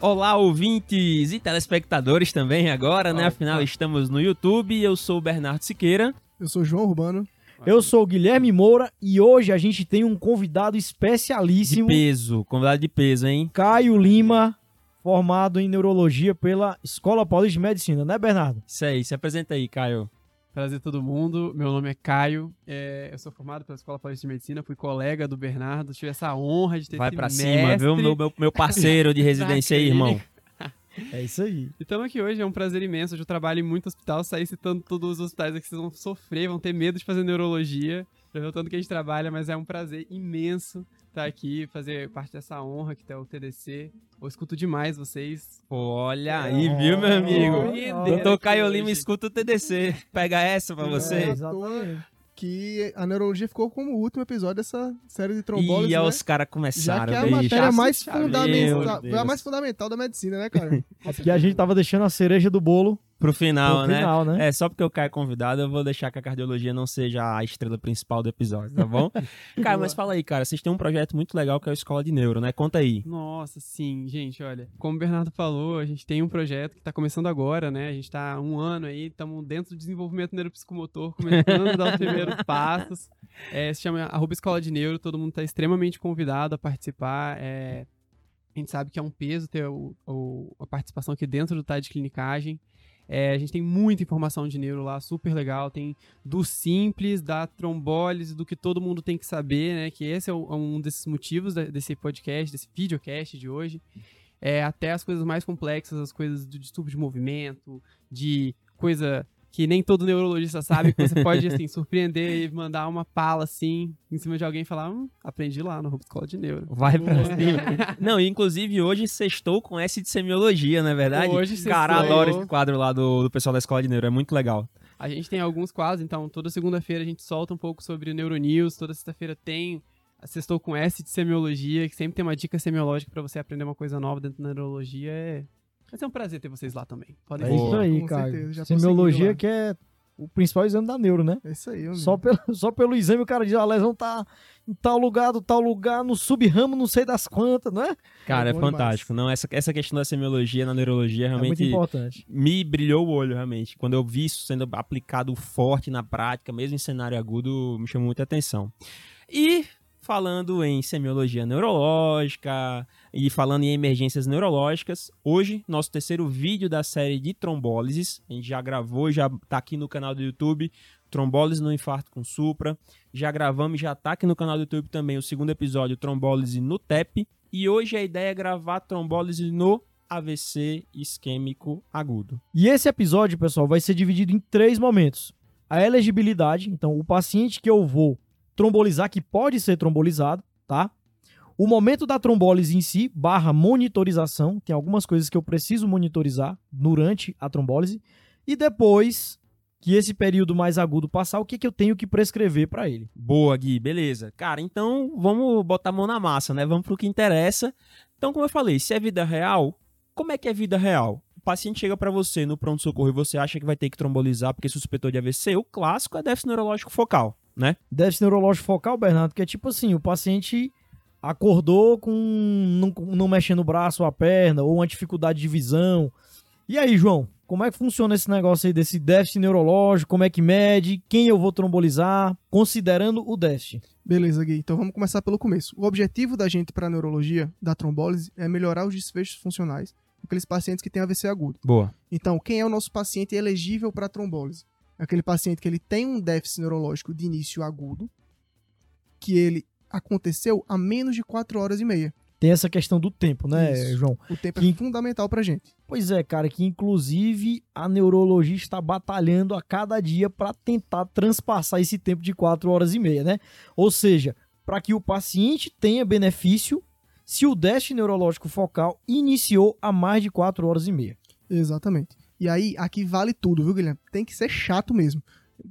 Olá, ouvintes e telespectadores também agora, né? Afinal, estamos no YouTube. Eu sou o Bernardo Siqueira. Eu sou João Urbano. Eu sou o Guilherme Moura e hoje a gente tem um convidado De especialíssimo, peso, convidado de peso, hein? Caio Lima, formado em neurologia pela Escola Paulista de Medicina, né, Bernardo? Isso aí, se apresenta aí, Caio. Prazer todo mundo. Meu nome é Caio. é, eu sou formado pela Escola Paulista de Medicina. Fui colega do Bernardo. Tive essa honra de ter Vai esse pra mestre. cima, viu? Meu, meu, meu parceiro de residência aí, irmão. É isso aí. E estamos aqui hoje. É um prazer imenso. Hoje eu trabalho em muito hospital. Sair citando todos os hospitais aqui. Vocês vão sofrer, vão ter medo de fazer neurologia. Já viu o tanto que a gente trabalha, mas é um prazer imenso estar aqui, fazer parte dessa honra que é o TDC. Eu escuto demais vocês. Olha aí, viu, meu amigo? Olha, Doutor Caio. Lima, escuta o TDC. Pega essa pra É, você. exatamente. Que a neurologia ficou como o último episódio dessa série de trombose, E né? os caras Já começaram, que é a matéria mais foi a mais fundamental da medicina, né, cara? É porque a gente tava deixando a cereja do bolo Pro final, pro né? final, né? É, só porque o Caio é convidado, eu vou deixar que a cardiologia não seja a estrela principal do episódio, tá bom? Caio, mas fala aí, cara, vocês têm um projeto muito legal que é a Escola de Neuro, né? Conta aí. Nossa, sim, gente, olha. Como o Bernardo falou, a gente tem um projeto que está começando agora, né? A gente está há um ano aí, estamos dentro do desenvolvimento neuropsicomotor, começando a dar os primeiros passos. É, se chama arroba Escola de Neuro, todo mundo está extremamente convidado a participar. é, a gente sabe que é um peso ter o- o- a participação aqui dentro do TAD de clinicagem. É, a gente tem muita informação de neuro lá, super legal. Tem do simples, da trombólise, do que todo mundo tem que saber, né? Que esse é é um desses motivos desse podcast, desse videocast de hoje. É, até as coisas mais complexas, as coisas do distúrbio de movimento, de coisa que nem todo neurologista sabe, que você pode, assim, surpreender e mandar uma pala, assim, em cima de alguém e falar, hum, aprendi lá no Escola de Neuro. Vai pra cima. Não, e inclusive hoje sextou com S de semiologia, não é verdade? Hoje sextou. Cara, adoro esse quadro lá do, do pessoal da Escola de Neuro, é muito legal. A gente tem alguns quadros, então toda segunda-feira a gente solta um pouco sobre Neuronews, toda sexta-feira tem Sextou com S de semiologia, que sempre tem uma dica semiológica pra você aprender uma coisa nova dentro da neurologia. É... Vai ser um prazer ter vocês lá também. Podem É isso aí, Com cara. Semiologia que é o principal exame da neuro, né? É isso aí, meu Só amigo. pelo, só pelo exame o cara diz, "Ah, a lesão tá em tal lugar, do tal lugar, no subramo, não sei das quantas, não é? Cara, é, É fantástico. Não, essa, essa questão da semiologia na neurologia É muito realmente importante. me brilhou o olho, realmente. Quando eu vi isso sendo aplicado forte na prática, mesmo em cenário agudo, me chamou muita atenção. E falando em semiologia neurológica e falando em emergências neurológicas, hoje, nosso terceiro vídeo da série de trombólises. A gente já gravou, já tá aqui no canal do YouTube, trombólise no infarto com supra. Já gravamos, já tá aqui no canal do YouTube também o segundo episódio, trombólise no TEP. E hoje a ideia é gravar trombólise no AVC isquêmico agudo. E esse episódio, pessoal, vai ser dividido em três momentos. A elegibilidade, então o paciente que eu vou trombolizar, que pode ser trombolizado, tá? O momento da trombólise em si, barra monitorização, tem algumas coisas que eu preciso monitorizar durante a trombólise. E depois que esse período mais agudo passar, o que, que eu tenho que prescrever para ele. Boa, Gui, beleza. Cara, então vamos botar a mão na massa, né? Vamos pro que interessa. Então, como eu falei, se é vida real, como é que é vida real? O paciente chega pra você no pronto-socorro e você acha que vai ter que trombolizar porque suspeitou de AVC, o clássico é déficit neurológico focal, né? Déficit neurológico focal, Bernardo, que é tipo assim, o paciente acordou com não, não mexendo o braço ou a perna, ou uma dificuldade de visão. E aí, João, como é que funciona esse negócio aí desse déficit neurológico? Como é que mede? Quem eu vou trombolizar? Considerando o déficit. Beleza, Gui. Então vamos começar pelo começo. O objetivo da gente para neurologia da trombólise é melhorar os desfechos funcionais daqueles pacientes que têm AVC agudo. Boa. Então, quem é o nosso paciente elegível para trombólise? É Aquele paciente que ele tem um déficit neurológico de início agudo, que ele aconteceu há menos de 4 horas e meia. Tem essa questão do tempo, né, Isso. João? O tempo Que- é fundamental pra gente. Pois é, cara, que inclusive a neurologia está batalhando a cada dia para tentar transpassar esse tempo de 4 horas e meia, né? Ou seja, para que o paciente tenha benefício se o déficit neurológico focal iniciou há mais de 4 horas e meia. Exatamente. E aí, aqui vale tudo, viu, Guilherme? Tem que ser chato mesmo.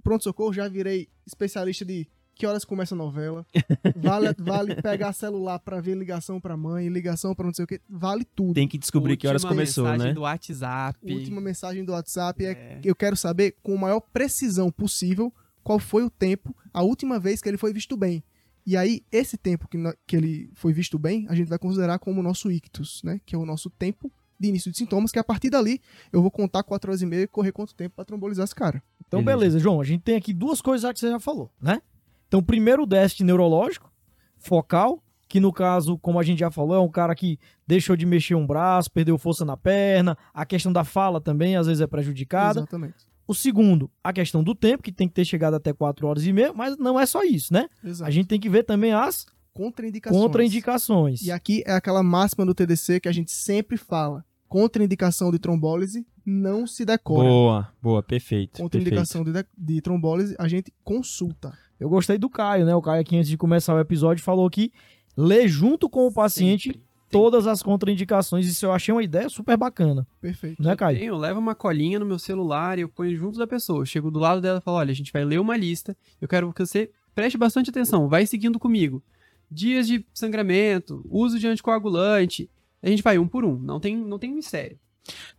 Pronto-socorro, já virei especialista de que horas começa a novela. Vale, vale pegar celular pra ver ligação pra mãe, ligação pra não sei o que. Vale tudo. Tem que descobrir que horas Última começou, mensagem né? do WhatsApp. Última mensagem do WhatsApp é, É. eu quero saber com a maior precisão possível qual foi o tempo, a última vez que ele foi visto bem. E aí, esse tempo que, que ele foi visto bem, a gente vai considerar como o nosso ictus, né? Que é o nosso tempo de início de sintomas, que a partir dali eu vou contar 4 horas e meia e correr quanto tempo pra trombolizar esse cara. Então, Beleza. beleza. João. A gente tem aqui duas coisas já que você já falou, né? Então, primeiro o déficit neurológico, focal, que no caso, como a gente já falou, é um cara que deixou de mexer um braço, perdeu força na perna, a questão da fala também às vezes é prejudicada. Exatamente. O segundo, a questão do tempo, que tem que ter chegado até 4 horas e meia, mas não é só isso, né? Exato. A gente tem que ver também as Contraindicações. contraindicações. E aqui é aquela máxima do TDC que a gente sempre fala. Contraindicação de trombólise não se decora. Boa, boa, perfeito. perfeito. Contraindicação de, de- de trombólise a gente consulta. Eu gostei do Caio, né? O Caio aqui antes de começar o episódio falou que lê junto com o paciente Sempre. todas as contraindicações. Isso eu achei uma ideia super bacana, Perfeito. né, Caio? Eu levo uma colinha no meu celular e eu ponho junto da pessoa. Eu chego do lado dela e falo: olha, a gente vai ler uma lista. Eu quero que você preste bastante atenção, vai seguindo comigo. Dias de sangramento, uso de anticoagulante. A gente vai um por um, não tem, não tem mistério.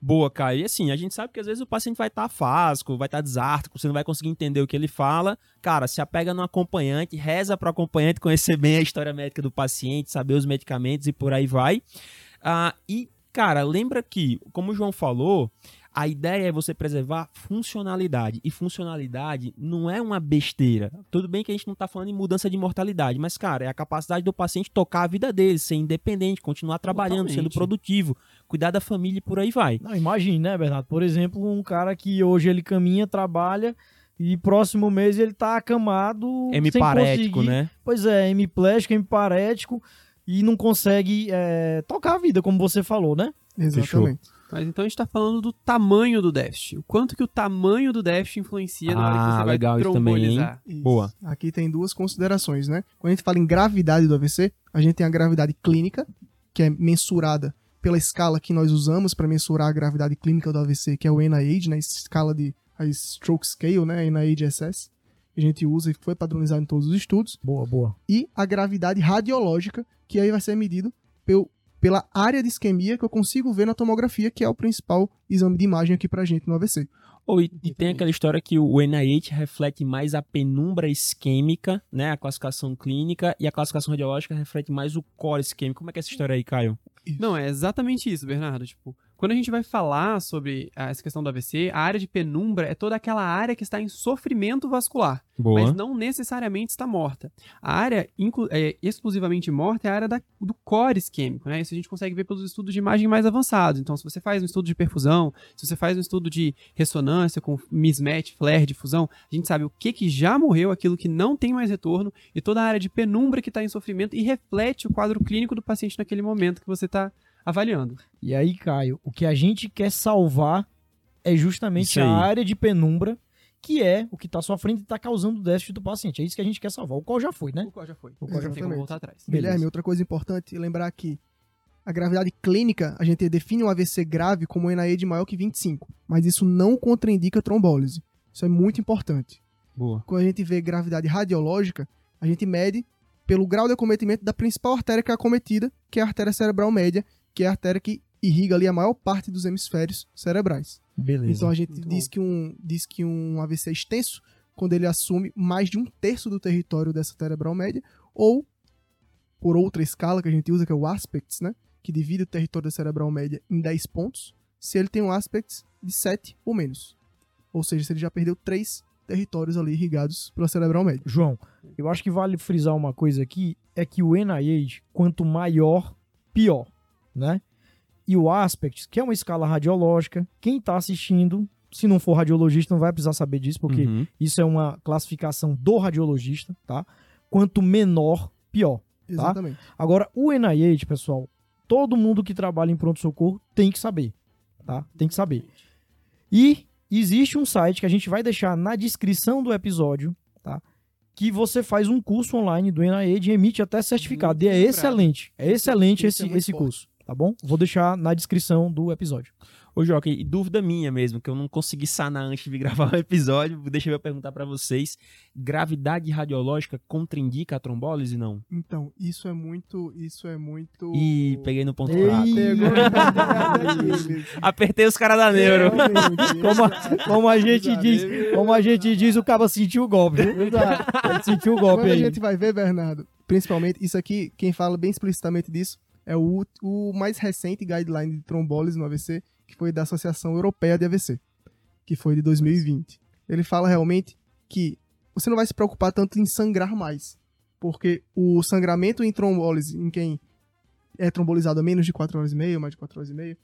Boa, Caio. E assim, a gente sabe que às vezes o paciente vai estar afásico, vai estar desártico, você não vai conseguir entender o que ele fala. Cara, se apega no acompanhante, reza para o acompanhante conhecer bem a história médica do paciente, saber os medicamentos e por aí vai. Ah, e, cara, lembra que, como o João falou, a ideia é você preservar funcionalidade. E funcionalidade não é uma besteira. Tudo bem que a gente não está falando em mudança de mortalidade, mas, cara, é a capacidade do paciente tocar a vida dele, ser independente, continuar trabalhando, sendo Totalmente. produtivo, cuidar da família e por aí vai. Não, imagine, né, Bernardo? Por exemplo, um cara que hoje ele caminha, trabalha e próximo mês ele tá acamado. sem Hemiparético, conseguir- né? Pois é, hemiplégico, hemiparético e não consegue é, tocar a vida, como você falou, né? Exatamente. Mas então a gente tá falando do tamanho do déficit. O quanto que o tamanho do déficit influencia na hora que Ah, você legal vai isso também, hein? trombolizar. Isso. Boa. Aqui tem duas considerações, né? Quando a gente fala em gravidade do AVC, a gente tem a gravidade clínica, que é mensurada pela escala que nós usamos para mensurar a gravidade clínica do AVC, que é o NIH, né? Escala de a Stroke Scale, né? NIH-SS. Que a gente usa e foi padronizado em todos os estudos. Boa, boa. E a gravidade radiológica, que aí vai ser medido pel- pela área de isquemia que eu consigo ver na tomografia, que é o principal exame de imagem aqui pra gente no AVC. Ou, e, e tem aquela história que o NIH reflete mais a penumbra isquêmica, né? A classificação clínica, e a classificação radiológica reflete mais o core isquêmico. Como é que é essa história aí, Caio? Não, é exatamente isso, Bernardo. Tipo, quando a gente vai falar sobre ah, essa questão do AVC, a área de penumbra é toda aquela área que está em sofrimento vascular, Boa. mas não necessariamente está morta. A área é, exclusivamente morta é a área da- do core isquêmico, né? Isso a gente consegue ver pelos estudos de imagem mais avançados. Então, se você faz um estudo de perfusão, se você faz um estudo de ressonância com mismatch, flare, difusão, a gente sabe o que, que já morreu, aquilo que não tem mais retorno, e toda a área de penumbra que está em sofrimento e reflete o quadro clínico do paciente naquele momento que você está avaliando. E aí, Caio, o que a gente quer salvar é justamente a área de penumbra, que é o que tá sofrendo e tá causando o déficit do paciente. É isso que a gente quer salvar. O qual já foi, né? O qual já foi. O qual já tem como voltar atrás. Beleza. Guilherme, outra coisa importante lembrar que a gravidade clínica, a gente define um AVC grave como um NIH maior que 25, mas isso não contraindica trombólise. Isso é muito importante. Boa. Quando a gente vê gravidade radiológica, a gente mede pelo grau de acometimento da principal artéria que é acometida, que é a artéria cerebral média, que é a artéria que irriga ali a maior parte dos hemisférios cerebrais. Beleza. Então a gente Muito diz que, um, diz que um AVC é extenso quando ele assume mais de um terço do território dessa cerebral média, ou por outra escala que a gente usa, que é o aspects, né? Que divide o território da cerebral média em 10 pontos, se ele tem um aspects de 7 ou menos. Ou seja, se ele já perdeu 3 territórios ali irrigados pela cerebral média. João, eu acho que vale frisar uma coisa aqui, é que o NIH, quanto maior, pior, né? E o Aspect, que é uma escala radiológica, quem tá assistindo, se não for radiologista, não vai precisar saber disso, porque Uhum. isso é uma classificação do radiologista, tá? Quanto menor, pior. Exatamente. Agora, o NIH, pessoal, todo mundo que trabalha em pronto-socorro tem que saber, tá? Tem que saber. E existe um site que a gente vai deixar na descrição do episódio, tá? Que você faz um curso online do NIH e emite até certificado. E é Muito excelente. É excelente é esse, muito esse forte. curso, tá bom? Vou deixar na descrição do episódio. Ô, Joca, e dúvida minha mesmo, que eu não consegui sanar antes de gravar o episódio, deixa eu perguntar pra vocês. Gravidade radiológica contraindica a trombólise, não? Então, isso é muito. Isso é muito. Ih, peguei no ponto Ei. fraco. Apertei os caras da neuro. Como a, como a gente diz, como a gente diz, o cara sentiu o golpe. Exato. Ele sentiu o golpe Quando a aí. gente vai ver, Bernardo, principalmente, isso aqui, quem fala bem explicitamente disso é o, o mais recente guideline de trombólise no AVC, que foi da Associação Europeia de AVC, que foi de 2020. Ele fala realmente que você não vai se preocupar tanto em sangrar mais, porque o sangramento em trombólise, em quem é trombolizado a menos de 4 horas e meia, mais de 4 horas e meia,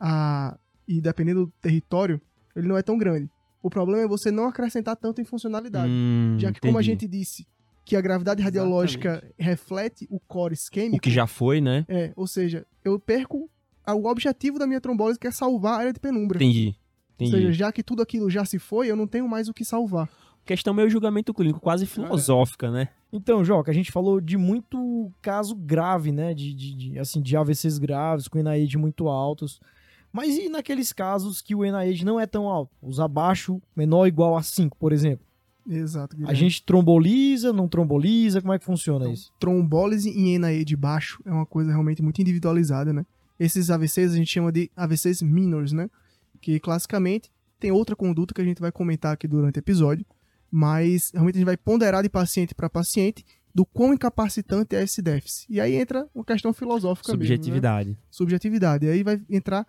a, e dependendo do território, ele não é tão grande. O problema é você não acrescentar tanto em funcionalidade. Hum, já que, como a entendi. gente disse, que a gravidade radiológica reflete o core isquêmico, O que já foi, né? é, ou seja, eu perco o objetivo da minha trombólise, que é salvar a área de penumbra. Entendi. Ou Entendi. seja, já que tudo aquilo já se foi, eu não tenho mais o que salvar. Questão meio julgamento clínico, quase filosófica, né? Então, Joca, a gente falou de muito caso grave, né? De, de, de, assim, de AVCs graves, com NIH muito altos. Mas e naqueles casos que o NIH não é tão alto? Os abaixo, menor ou igual a 5, por exemplo? Exato. A Guilherme. gente tromboliza, não tromboliza? Como é que funciona Então, isso? trombólise em NAE de baixo é uma coisa realmente muito individualizada, né? Esses AVCs a gente chama de AVCs minors, né? Que classicamente tem outra conduta que a gente vai comentar aqui durante o episódio, mas realmente a gente vai ponderar de paciente para paciente do quão incapacitante é esse déficit. E aí entra uma questão filosófica mesmo, né? Subjetividade. subjetividade. E aí vai entrar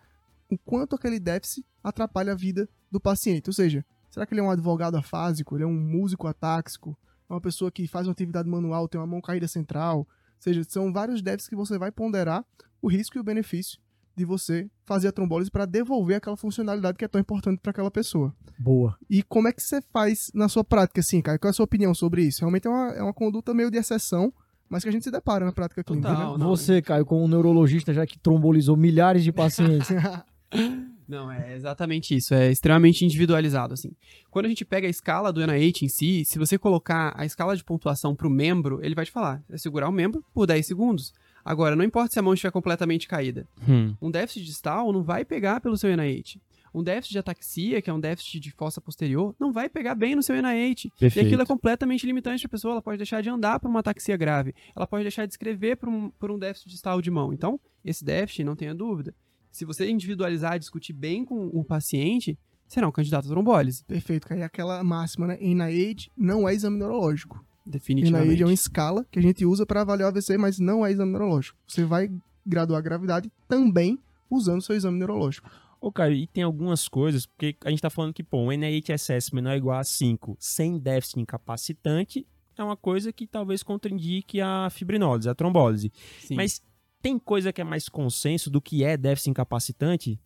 o quanto aquele déficit atrapalha a vida do paciente. Ou seja, será que ele é um advogado afásico? Ele é um músico atáxico? É uma pessoa que faz uma atividade manual, tem uma mão caída central? Ou seja, são vários déficits que você vai ponderar o risco e o benefício de você fazer a trombólise para devolver aquela funcionalidade que é tão importante para aquela pessoa. Boa. E como é que você faz na sua prática, assim, cara? Qual é a sua opinião sobre isso? Realmente é uma, é uma conduta meio de exceção, mas que a gente se depara na prática clínica, Total. né? não, Você, Caio, como neurologista, já que trombolizou milhares de pacientes. Não, é exatamente isso. É extremamente individualizado, assim. Quando a gente pega a escala do NIH em si, se você colocar a escala de pontuação pro membro, ele vai te falar, é segurar o membro por 10 segundos. Agora, não importa se a mão estiver completamente caída. Hum. Um déficit distal não vai pegar pelo seu NIH. Um déficit de ataxia, que é um déficit de fossa posterior, não vai pegar bem no seu NIH. E Perfeito. aquilo é completamente limitante para a pessoa. Ela pode deixar de andar por uma ataxia grave. Ela pode deixar de escrever por um, por um déficit distal de mão. Então, esse déficit, não tenha dúvida. Se você individualizar, discutir bem com o paciente, será um candidato a trombólise. Perfeito, cara. E aquela máxima, né? NIH não é exame neurológico. Definitivamente. NIH é uma escala que a gente usa para avaliar o AVC, mas não é exame neurológico. Você vai graduar a gravidade também usando o seu exame neurológico. Ô, cara, e tem algumas coisas, porque a gente tá falando que, pô, um NIHSS menor ou igual a 5 sem déficit incapacitante é uma coisa que talvez contraindique a fibrinólise, a trombólise. Sim. Mas tem coisa que é mais consenso do que é déficit incapacitante?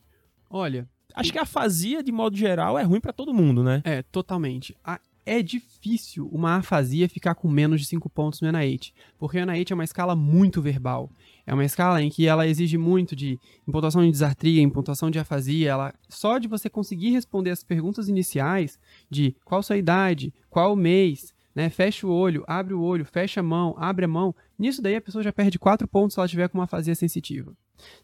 Olha, Acho que a afasia, de modo geral, é ruim pra todo mundo, né? É, totalmente. A- é difícil uma afasia ficar com menos de 5 pontos no NIH, porque o NIH é uma escala muito verbal. É uma escala em que ela exige muito de em pontuação de disartria, em pontuação de afasia. Ela, só de você conseguir responder as perguntas iniciais de qual sua idade, qual mês, né, fecha o olho, abre o olho, fecha a mão, abre a mão. Nisso daí a pessoa já perde 4 pontos se ela tiver com uma afasia sensitiva.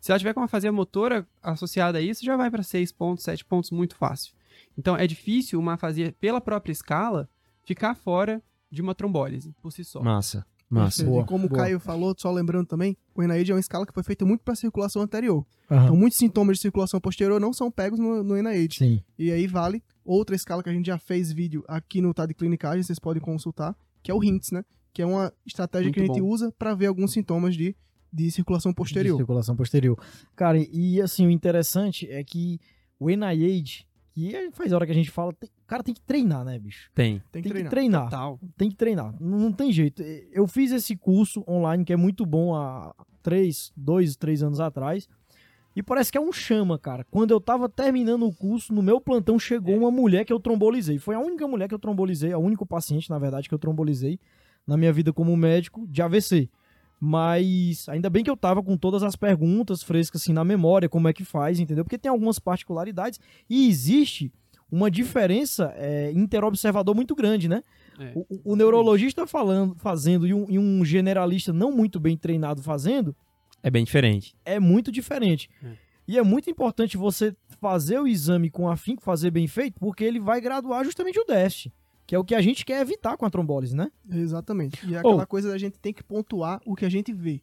Se ela tiver com uma afasia motora associada a isso, já vai para 6 pontos, 7 pontos muito fácil. Então é difícil uma afasia pela própria escala ficar fora de uma trombólise por si só. Massa, massa. Boa, e como o boa. Caio falou, só lembrando também, o NIH é uma escala que foi feita muito para circulação anterior. Aham. Então, muitos sintomas de circulação posterior não são pegos no, no NIH. Sim. E aí vale outra escala que a gente já fez vídeo aqui no Tá de Clinicagem, vocês podem consultar, que é o HINTS, né? Que é uma estratégia Muito que a gente bom. usa para ver alguns sintomas de, de circulação De posterior. circulação posterior. Cara, e assim, o interessante é que o NIH, que faz hora que a gente fala, tem- o cara tem que treinar, né, bicho? Tem. Tem Tem que que treinar. treinar. Total. Tem que treinar. Não, não tem jeito. Eu fiz esse curso online que é muito bom há três, dois, três anos atrás. E parece que é um chama, cara. Quando eu tava terminando o curso, no meu plantão chegou uma mulher que eu trombolizei. Foi a única mulher que eu trombolizei, a único paciente, na verdade, que eu trombolizei na minha vida como médico de AVC. Mas ainda bem que eu tava com todas as perguntas frescas assim na memória, como é que faz, entendeu? Porque tem algumas particularidades e existe uma diferença é, interobservador muito grande, né? É. O, o- o neurologista falando, fazendo e um, e um generalista não muito bem treinado fazendo É bem diferente. é muito diferente. É. E é muito importante você fazer o exame com afinco, fazer bem feito, porque ele vai graduar justamente o déficit, que é o que a gente quer evitar com a trombólise, né? Exatamente. E é aquela Oh. coisa da gente tem que pontuar o que a gente vê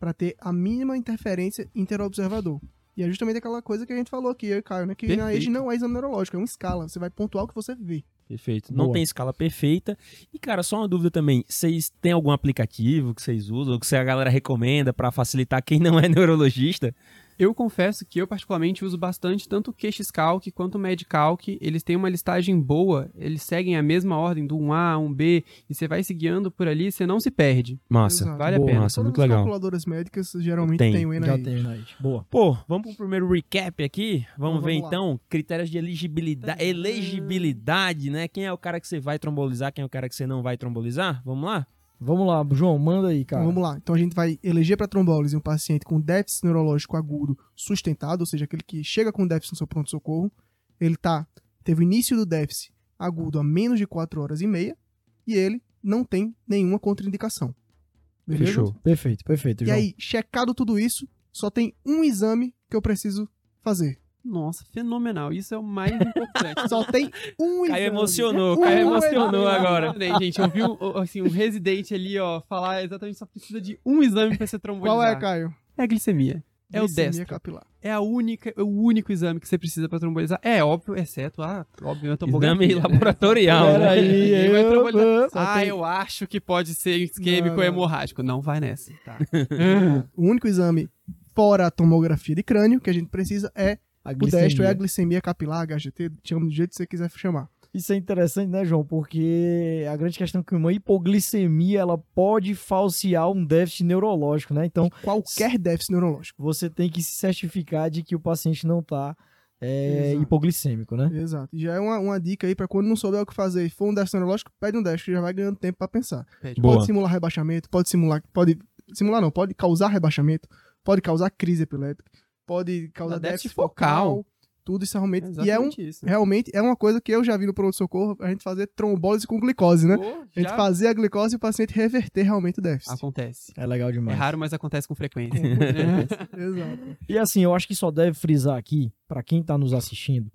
para ter a mínima interferência interobservador. E é justamente aquela coisa que a gente falou aqui, Caio, né? Que Perfeito. NIH não é exame neurológico, é uma escala. Você vai pontuar o que você vê. Perfeito. Não Boa. tem escala perfeita. E, cara, só uma dúvida também. Vocês têm algum aplicativo que vocês usam, ou que a galera recomenda pra facilitar quem não é neurologista? Eu confesso que eu particularmente uso bastante tanto o QXCalc quanto o MedCalc. Eles têm uma listagem boa, eles seguem a mesma ordem do 1A, 1B, e você vai se guiando por ali, você não se perde. Massa. Exato. Vale a Boa. pena. Massa, Todas muito as legal. calculadoras médicas geralmente Tem. tem o Já NAI. tem, né? Boa. Pô, vamos pro primeiro recap aqui. Vamos, Então, ver vamos então critérios de elegibilidade, elegibilidade, né? Quem é o cara que você vai trombolizar, quem é o cara que você não vai trombolizar? Vamos lá? Vamos lá, João, manda aí, cara. Então vamos lá. Então a gente vai eleger para trombólise um paciente com déficit neurológico agudo sustentado, ou seja, aquele que chega com déficit no seu pronto-socorro. Ele tá, teve o início do déficit agudo a menos de 4 horas e meia e ele não tem nenhuma contraindicação. Beleza? Fechou. Perfeito, perfeito, E João. aí, checado tudo isso, só tem um exame que eu preciso fazer. Nossa, fenomenal. Isso é o mais importante. Só tem um exame. Caio emocionou, Um Caio exame. emocionou agora. Olha aí, gente, eu vi um, assim, um residente ali, ó, falar exatamente só precisa de um exame pra ser trombolizar. Qual é, Caio? É a glicemia. É o destro. capilar. É a única, é o único exame que você precisa pra trombolizar. É óbvio, exceto a, óbvio, a tomografia. Exame né? laboratorial, né? Peraí, Ninguém vai eu- trombolizar. Ah, tem- eu acho que pode ser isquêmico Não, hemorrágico. Não vai nessa. Tá. O único exame fora a tomografia de crânio que a gente precisa é o destro, é a glicemia capilar, HGT, chama do jeito que você quiser chamar. Isso é interessante, né, João? Porque a grande questão é que uma hipoglicemia ela pode falsear um déficit neurológico, né? Então, Qualquer déficit neurológico. você tem que se certificar de que o paciente não está Exato. hipoglicêmico, né? Exato. E já é uma, uma dica aí pra quando não souber o que fazer e for um déficit neurológico, pede um déficit, que já vai ganhando tempo pra pensar. Pede. Boa. Pode simular rebaixamento, pode simular, pode simular não, pode causar rebaixamento, pode causar crise epilética, pode causar déficit déficit focal, focal. tudo isso realmente. É e é um, isso. realmente é uma coisa que eu já vi no pronto-socorro, a gente fazer trombólise com glicose, né? Pô, A gente fazer a glicose e o paciente reverter realmente o déficit. Acontece. É legal É demais. raro, mas acontece com frequência. Exato. E assim, eu acho que só deve frisar aqui, pra quem tá nos assistindo,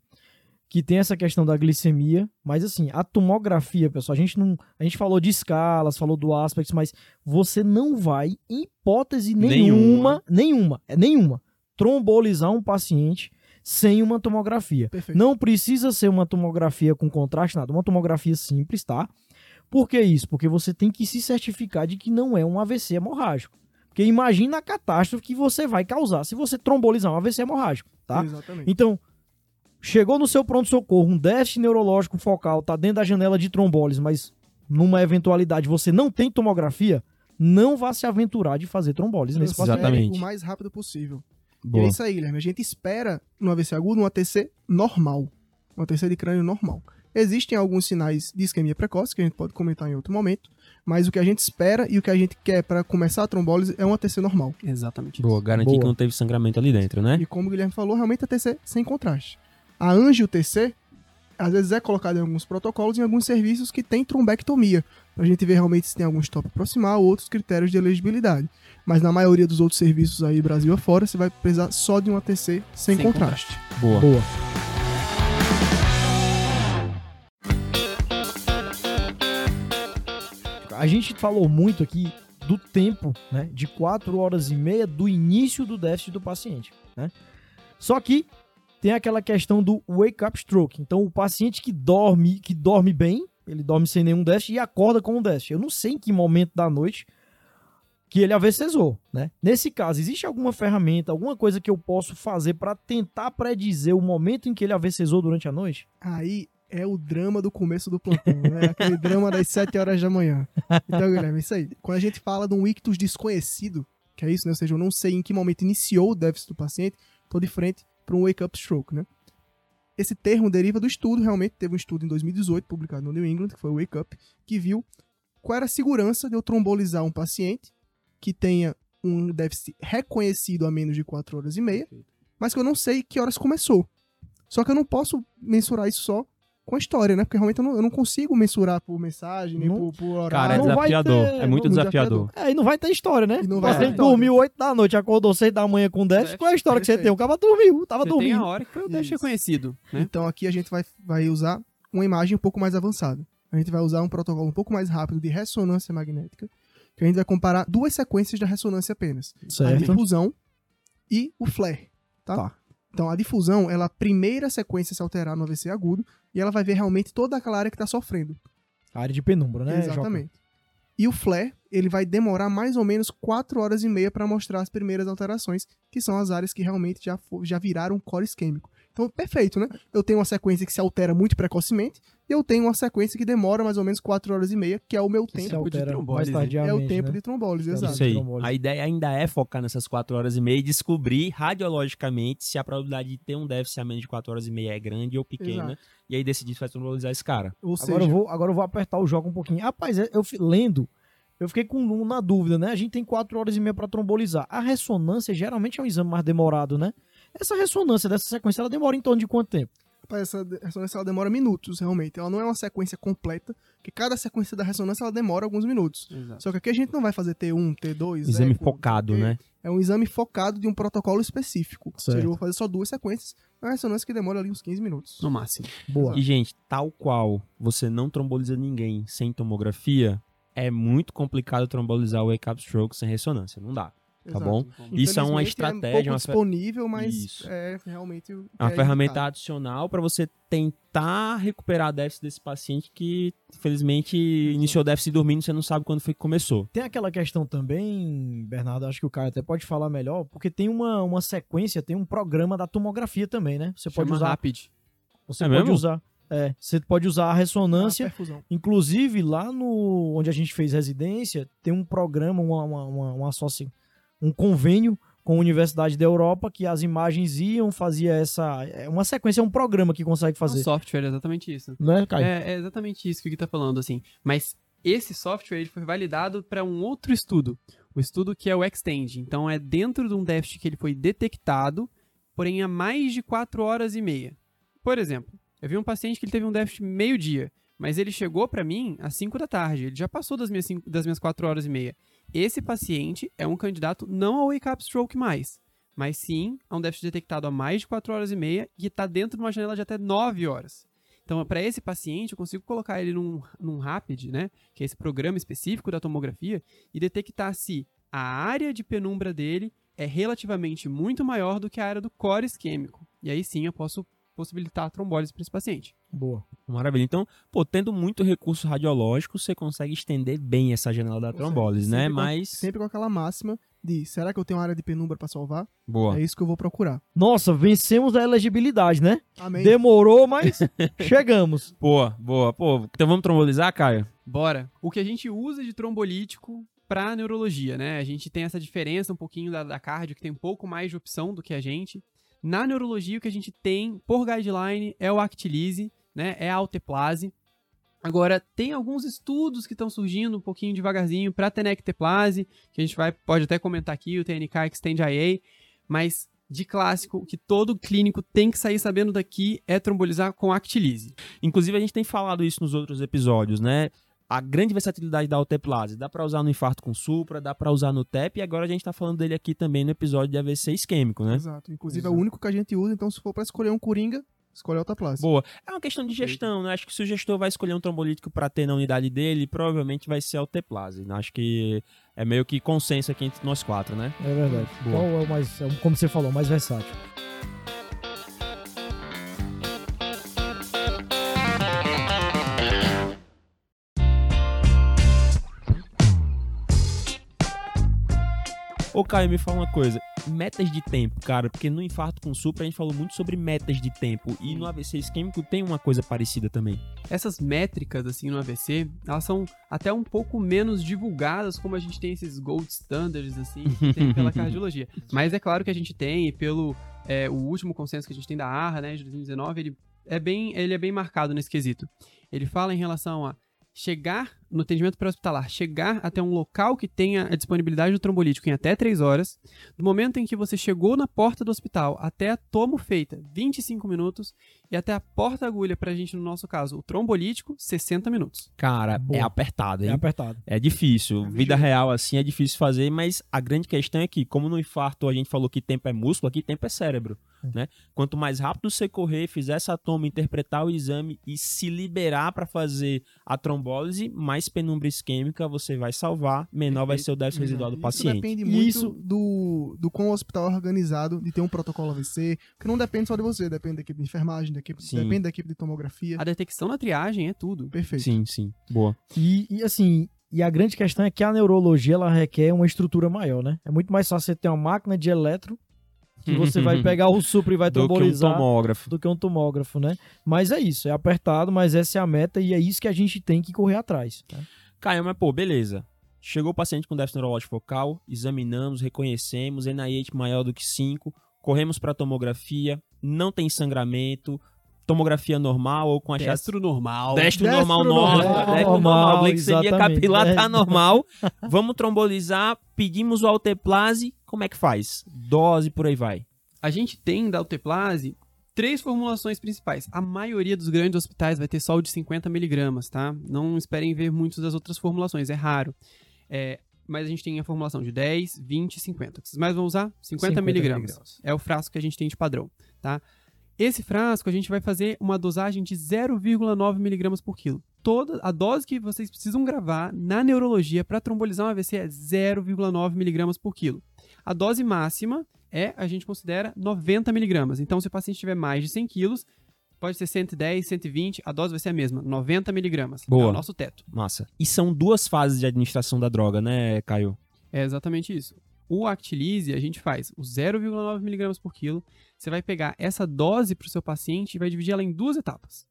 que tem essa questão da glicemia, mas assim, a tomografia, pessoal, a gente não, a gente falou de escalas, falou do aspects, mas você não vai em hipótese nenhuma, nenhuma, é nenhuma, trombolizar um paciente sem uma tomografia. Perfeito. Não precisa ser uma tomografia com contraste, nada, uma tomografia simples, tá? Por que isso? Porque você tem que se certificar de que não é um AVC hemorrágico. Porque imagina a catástrofe que você vai causar se você trombolizar um AVC hemorrágico, tá? Exatamente. Então, chegou no seu pronto-socorro, um déficit neurológico focal, tá dentro da janela de trombólise, mas numa eventualidade você não tem tomografia, não vá se aventurar de fazer trombólise nesse paciente. Exatamente. O mais rápido possível. E Boa. é isso aí, Guilherme. A gente espera no AVC agudo um ATC normal. Um ATC de crânio normal. Existem alguns sinais de isquemia precoce que a gente pode comentar em outro momento, mas o que a gente espera e o que a gente quer para começar a trombólise é um ATC normal. Exatamente. Boa, garantir Boa. que não teve sangramento ali dentro, né? E como o Guilherme falou, realmente ATC sem contraste. A angio-TC, às vezes é colocada em alguns protocolos, em alguns serviços que tem trombectomia, pra gente ver realmente se tem algum stop proximal ou outros critérios de elegibilidade. Mas na maioria dos outros serviços aí, Brasil afora, você vai precisar só de um ATC sem, Sem contraste. Boa. Boa. A gente falou muito aqui do tempo, né? De 4 horas e meia do início do déficit do paciente, né? Só que tem aquela questão do wake up stroke. Então, o paciente que dorme, que dorme bem, ele dorme sem nenhum déficit e acorda com um déficit. Eu não sei em que momento da noite que ele AVCzou, né? Nesse caso, existe alguma ferramenta, alguma coisa que eu posso fazer para tentar predizer o momento em que ele AVCzou durante a noite? Aí é o drama do começo do plantão, né? Aquele drama das 7 horas da manhã. Então, Guilherme, é isso aí. Quando a gente fala de um ictus desconhecido, que é isso, né? Ou seja, eu não sei em que momento iniciou o déficit do paciente, tô de frente para um wake-up stroke, né? Esse termo deriva do estudo, realmente teve um estudo em 2018, publicado no New England, que foi o Wake Up, que viu qual era a segurança de eu trombolizar um paciente que tenha um déficit reconhecido a menos de 4 horas e meia, mas que eu não sei que horas começou. Só que eu não posso mensurar isso só com a história, né? Porque realmente eu não, eu não consigo mensurar por mensagem, nem Não- por, por horário. Cara, é não vai desafiador. ter- é muito desafiador. É, e não vai ter história, né? E não vai ter história. dormiu 8 da noite, acordou 6 da manhã com déficit. Déficit, Qual é a história que você tem? O cara dormiu, tava Você tem dormindo. a hora que foi o Isso. déficit reconhecido, né? Então aqui a gente vai, vai usar uma imagem um pouco mais avançada. A gente vai usar um protocolo um pouco mais rápido de ressonância magnética, que a gente vai comparar duas sequências da ressonância apenas. A Certo. difusão e o flare, tá? Tá. Então a difusão, ela a primeira sequência a se alterar no AVC agudo, e ela vai ver realmente toda aquela área que está sofrendo. A área de penumbra, né? Joca? Exatamente. E o flare, ele vai demorar mais ou menos 4 horas e meia para mostrar as primeiras alterações, que são as áreas que realmente já, já viraram core isquêmico. Então, perfeito, né? Eu tenho uma sequência que se altera muito precocemente, e eu tenho uma sequência que demora mais ou menos 4 horas e meia, que é o meu Se tempo. de trombólise. tardiamente, É o tempo né? de trombólise, Isso exato. Isso aí. trombólise. A ideia ainda é focar nessas 4 horas e meia e descobrir radiologicamente se a probabilidade de ter um déficit a menos de 4 horas e meia é grande ou pequena. Exato. E aí decidir se vai trombolizar esse cara. Ou seja, Agora eu, vou, agora eu vou apertar o jogo um pouquinho. Rapaz, eu fi- lendo, eu fiquei com um na dúvida, né? A gente tem 4 horas e meia para trombolizar. A ressonância geralmente é um exame mais demorado, né? Essa ressonância dessa sequência, ela demora em torno de quanto tempo? Rapaz, essa ressonância ela demora minutos, realmente. Ela não é uma sequência completa, que cada sequência da ressonância ela demora alguns minutos. Exato. Só que aqui a gente não vai fazer T1, T2, Exame eco, focado, porque né? É um exame focado de um protocolo específico. Ou seja, Certo. eu vou fazer só duas sequências. É uma ressonância que demora ali uns 15 minutos. No máximo. Boa. E, gente, tal qual você não tromboliza ninguém sem tomografia, é muito complicado trombolizar o wake up stroke sem ressonância. Não dá. Tá Exato. bom? Isso é uma estratégia, É um pouco uma disponível, mas Isso. é realmente. É uma é ferramenta indicado. adicional para você tentar recuperar déficit desse paciente que, infelizmente, iniciou déficit dormindo e você não sabe quando foi que começou. Tem aquela questão também, Bernardo, acho que o cara até pode falar melhor, porque tem uma, uma sequência, tem um programa da tomografia também, né? Você pode Chama usar. Rapid. Você É pode mesmo? usar. É, você pode usar a ressonância. A perfusão. Inclusive, lá no onde a gente fez residência, tem um programa, uma, uma, uma, uma associ- um convênio com a Universidade da Europa que as imagens iam, fazia essa. É uma sequência, é um programa que consegue É um fazer. software, é exatamente isso. Não é, Caio? É, é exatamente isso que o Gui tá falando, assim. Mas esse software ele foi validado para um outro estudo. O estudo que é o Extend. Então é dentro de um déficit que ele foi detectado, porém há mais de 4 horas e meia. Por exemplo, eu vi um paciente que ele teve um déficit meio-dia, mas ele chegou para mim às 5 da tarde. Ele já passou das minhas, das minhas 4 horas e meia. Esse paciente é um candidato não ao wake up stroke mais, mas sim a um déficit detectado há mais de 4 horas e meia e está dentro de uma janela de até 9 horas. Então, para esse paciente, eu consigo colocar ele num, num RAPID, né, que é esse programa específico da tomografia, e detectar se a área de penumbra dele é relativamente muito maior do que a área do core isquêmico. E aí sim eu posso possibilitar a trombólise para esse paciente. Boa. Maravilha. Então, pô, tendo muito recurso radiológico, você consegue estender bem essa janela da trombólise, né? Com- Mas. Sempre com aquela máxima de será que eu tenho uma área de penumbra pra salvar? Boa. É isso que eu vou procurar. Nossa, vencemos a elegibilidade, né? Amém. Demorou, mas chegamos. Boa, boa. Pô, então vamos trombolizar, Caio? Bora. O que a gente usa de trombolítico para neurologia, né? A gente tem essa diferença um pouquinho da, da cardio, que tem um pouco mais de opção do que a gente. Na neurologia, o que a gente tem por guideline é o Actilise, né? É a Alteplase. Agora, tem alguns estudos que estão surgindo um pouquinho devagarzinho para tenecteplase, que a gente vai, pode até comentar aqui, o TNK Extend IA, mas de clássico, que todo clínico tem que sair sabendo daqui é trombolizar com Actilise. Inclusive, a gente tem falado isso nos outros episódios, né? A grande versatilidade da alteplase. Dá pra usar no infarto com supra, dá pra usar no TEP, e agora a gente tá falando dele aqui também no episódio de AVC isquêmico, né? Exato. Inclusive é Exato. o único que a gente usa, então se for pra escolher um coringa, escolhe a altaplase. Boa. É uma questão de gestão, né? Acho que se o gestor vai escolher um trombolítico pra ter na unidade dele, provavelmente vai ser alteplase. Acho que é meio que consenso aqui entre nós quatro, né? É verdade. Boa. Qual é o mais, é como você falou, o mais versátil? Ô, Caio, me fala uma coisa. Metas de tempo, cara, porque no infarto com supra a gente falou muito sobre metas de tempo. E no AVC isquêmico tem uma coisa parecida também. essas métricas assim no AVC, elas são até um pouco menos divulgadas como a gente tem esses gold standards assim que tem pela cardiologia. Mas é claro que a gente tem e pelo é, o último consenso que a gente tem da ARRA, né, de 2019, ele é bem ele é bem marcado nesse quesito. Ele fala em relação a chegar no atendimento pré-hospitalar, chegar até um local que tenha a disponibilidade do trombolítico em até 3 horas, do momento em que você chegou na porta do hospital até a tomo feita, 25 minutos, e até a porta agulha pra gente, no nosso caso, o trombolítico, 60 minutos. Cara, Boa. é apertado, É hein? apertado. É difícil. Vida real, assim, é difícil fazer, mas a grande questão é que, como no infarto a gente falou que tempo é músculo, aqui tempo é cérebro, Hum. né? Quanto mais rápido você correr, fizer essa toma, interpretar o exame e se liberar para fazer a trombólise, mais mais penumbra isquêmica você vai salvar, menor vai ser o déficit residual do Isso paciente. depende E muito isso- do, do quão o hospital é organizado, de ter um protocolo AVC, que não depende só de você, depende da equipe de enfermagem, da equipe, Sim. depende da equipe de tomografia. A detecção na triagem é tudo. Perfeito. Sim, sim. Boa. E, e, assim, e a grande questão é que a neurologia ela requer uma estrutura maior, né? É muito mais fácil você ter uma máquina de eletro que você vai pegar o supra e vai do que um trombolizar tomógrafo. do que um tomógrafo, né? Mas é isso, é apertado, mas essa é a meta e é isso que a gente tem que correr atrás. tá? Caio, mas pô, beleza. Chegou o paciente com déficit neurológico focal, examinamos, reconhecemos, NIH maior do que 5, corremos para tomografia, não tem sangramento, tomografia normal ou com achado Destro normal. Destro Destro normal, normal. destro Normal, normal, glicemia exatamente. capilar É. tá normal. Vamos trombolizar, pedimos o alteplase, como é que faz? Dose, por aí vai. A gente tem da Alteplase três formulações principais. A maioria dos grandes hospitais vai ter só o de 50 miligramas, tá? Não esperem ver muitas das outras formulações, é raro. É, mas a gente tem a formulação de 10, 20 e 50. O que vocês mais vão usar? 50, 50 miligramas. miligramas. É o frasco que a gente tem de padrão, tá? Esse frasco a gente vai fazer uma dosagem de 0,9 miligramas por quilo. Toda a dose que vocês precisam gravar na neurologia para trombolizar um AVC é 0,9 miligramas por quilo. A dose máxima é, a gente considera 90 miligramas. Então, se o paciente tiver mais de 100 quilos, pode ser 110, 120, a dose vai ser a mesma, 90 miligramas. Boa. É o nosso teto. Massa. E são duas fases de administração da droga, né, Caio? É exatamente isso. O Actilise, a gente faz o 0,9 miligramas por quilo. Você vai pegar essa dose para o seu paciente e vai dividir ela em duas etapas.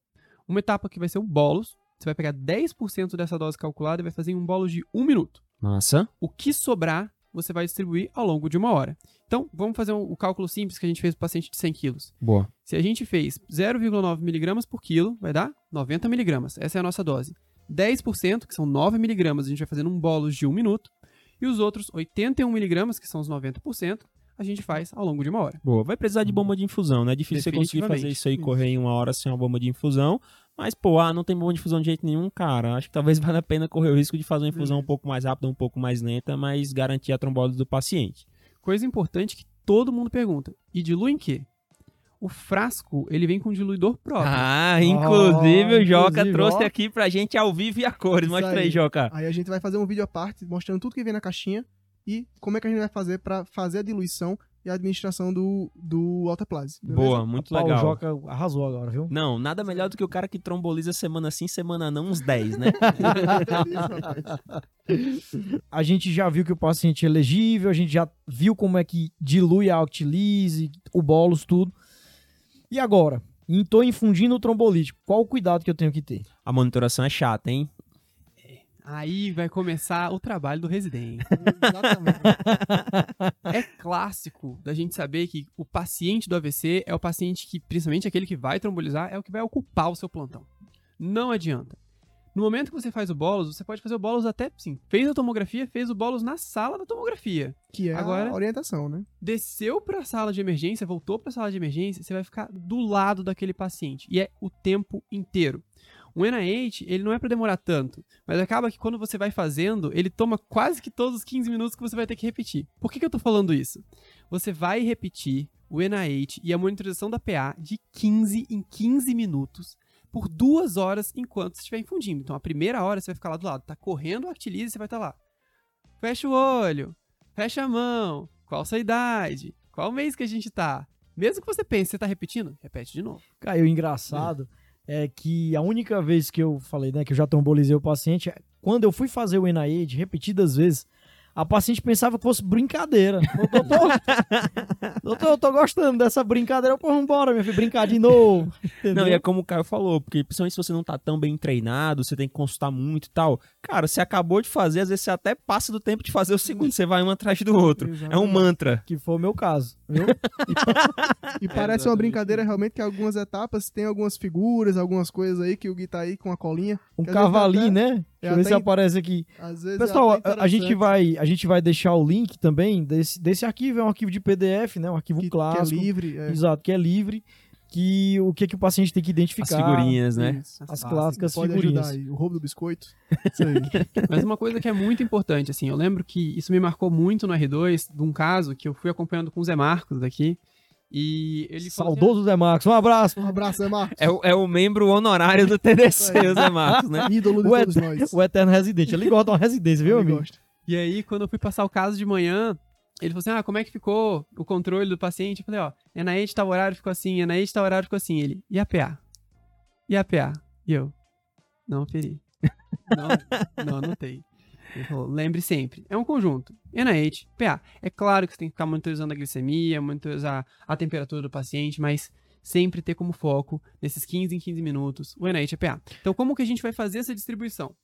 Uma etapa que vai ser o bolos. Você vai pegar 10% dessa dose calculada e vai fazer em um bolos de um minuto. Massa. O que sobrar, você vai distribuir ao longo de uma hora. Então, vamos fazer um- o cálculo simples que a gente fez para o paciente de 100 quilos. Boa. Se a gente fez 0,9 miligramas por quilo, vai dar 90 miligramas. Essa é a nossa dose. 10%, que são 9 miligramas, a gente vai fazer num bolos de um minuto. E os outros 81 miligramas, que são os 90%, a gente faz ao longo de uma hora. Boa. Vai precisar de bomba de infusão, né? É difícil você conseguir fazer isso aí, correr em uma hora sem uma bomba de infusão. Mas, pô, ah, não tem bomba de infusão de jeito nenhum, cara. Acho que talvez valha a pena correr o risco de fazer uma infusão um pouco mais rápida, um pouco mais lenta, mas garantir a trombose do paciente. Coisa importante que todo mundo pergunta. E dilui em quê? O frasco, ele vem com diluidor próprio. Ah, inclusive o Joca inclusive, trouxe ó. aqui pra gente ao vivo e a cores. Isso Mostra aí, aí. Joca. Aí a gente vai fazer um vídeo à parte mostrando tudo que vem na caixinha e como é que a gente vai fazer pra fazer a diluição e a administração do, do Alteplase. Boa, muito legal. O Joca arrasou agora, viu? Não, nada melhor do que o cara que tromboliza semana sim, semana não, uns 10, né? A gente já viu que o paciente é elegível, a gente já viu como é que dilui a Actilise, o bolos, tudo. E agora? Estou infundindo o trombolítico. Qual o cuidado que eu tenho que ter? A monitoração é chata, hein? Aí vai começar o trabalho do residente. Exatamente. é clássico da gente saber que o paciente do AVC é o paciente que, principalmente aquele que vai trombolizar, é o que vai ocupar o seu plantão. Não adianta. No momento que você faz o bolos, você pode fazer o bolos até, sim, fez a tomografia, fez o bolos na sala da tomografia. Que é Agora- a orientação, né? Desceu para a sala de emergência, voltou para a sala de emergência, você vai ficar do lado daquele paciente. E é o tempo inteiro. O NIH, ele não é para demorar tanto, mas acaba que quando você vai fazendo, ele toma quase que todos os 15 minutos que você vai ter que repetir. Por que, que eu tô falando isso? Você vai repetir o NIH e a monitorização da PA de 15 em 15 minutos por duas horas enquanto você estiver infundindo. Então, a primeira hora você vai ficar lá do lado, tá correndo o Actilise, você vai estar lá. Fecha o olho, fecha a mão, qual sua idade, qual mês que a gente tá. Mesmo que você pense, você tá repetindo, repete de novo. E o engraçado é que a única vez que eu falei, né, que eu já trombolizei o paciente, é quando eu fui fazer o NIH repetidas vezes, a paciente pensava que fosse brincadeira. Ô, Doutor, doutor, eu tô gostando dessa brincadeira. Pô, vambora, meu filho, brincar de novo. Não, Entendeu? e é como o Caio falou, porque principalmente se você não tá tão bem treinado, você tem que consultar muito e tal. Cara, você acabou de fazer, às vezes você até passa do tempo de fazer o segundo, você vai um atrás do outro. É um Exatamente. mantra. Que foi o meu caso, viu? E parece uma exatamente. brincadeira realmente que algumas etapas tem algumas figuras, algumas coisas aí que o Gui tá aí com a colinha. Um cavalinho, até- né? É Deixa eu ver se aparece aqui. Às vezes é Pessoal, até a, gente vai, a gente vai deixar o link também desse, desse arquivo, é um arquivo de PDF, né? Um arquivo que, que é clássico. livre. é. Exato, que é livre. Que o que, que o paciente tem que identificar. As figurinhas, né? Isso. As clássicas Pode figurinhas. ajudar aí. O roubo do biscoito. Isso aí. Mas uma coisa que é muito importante, assim, eu lembro que isso me marcou muito no R2, de um caso que eu fui acompanhando com o Zé Marcos daqui, E ele falou assim, Saudoso Zé Marcos. Um abraço. Um abraço, Zé Marcos. É o, é o membro honorário do TDC, o Zé Marcos, né? Ídolo de O, todos et- nós. o eterno residente. Ele gosta de uma residência, viu, Ele amigo? gosta. E aí, quando eu fui passar o caso de manhã, ele falou assim: Ah, como é que ficou o controle do paciente? Eu falei: Ó, Enaete tal horário ficou assim, Enaete tal horário ficou assim. Ele, e a PA? E a PA? E eu, não feri. Não, não anotei. Ele falou: lembre sempre, é um conjunto. Enaete, PA. É claro que você tem que ficar monitorizando a glicemia, monitorizar a temperatura do paciente, mas sempre ter como foco, nesses 15 em 15 minutos, o Enaete é PA. Então, como que a gente vai fazer essa distribuição?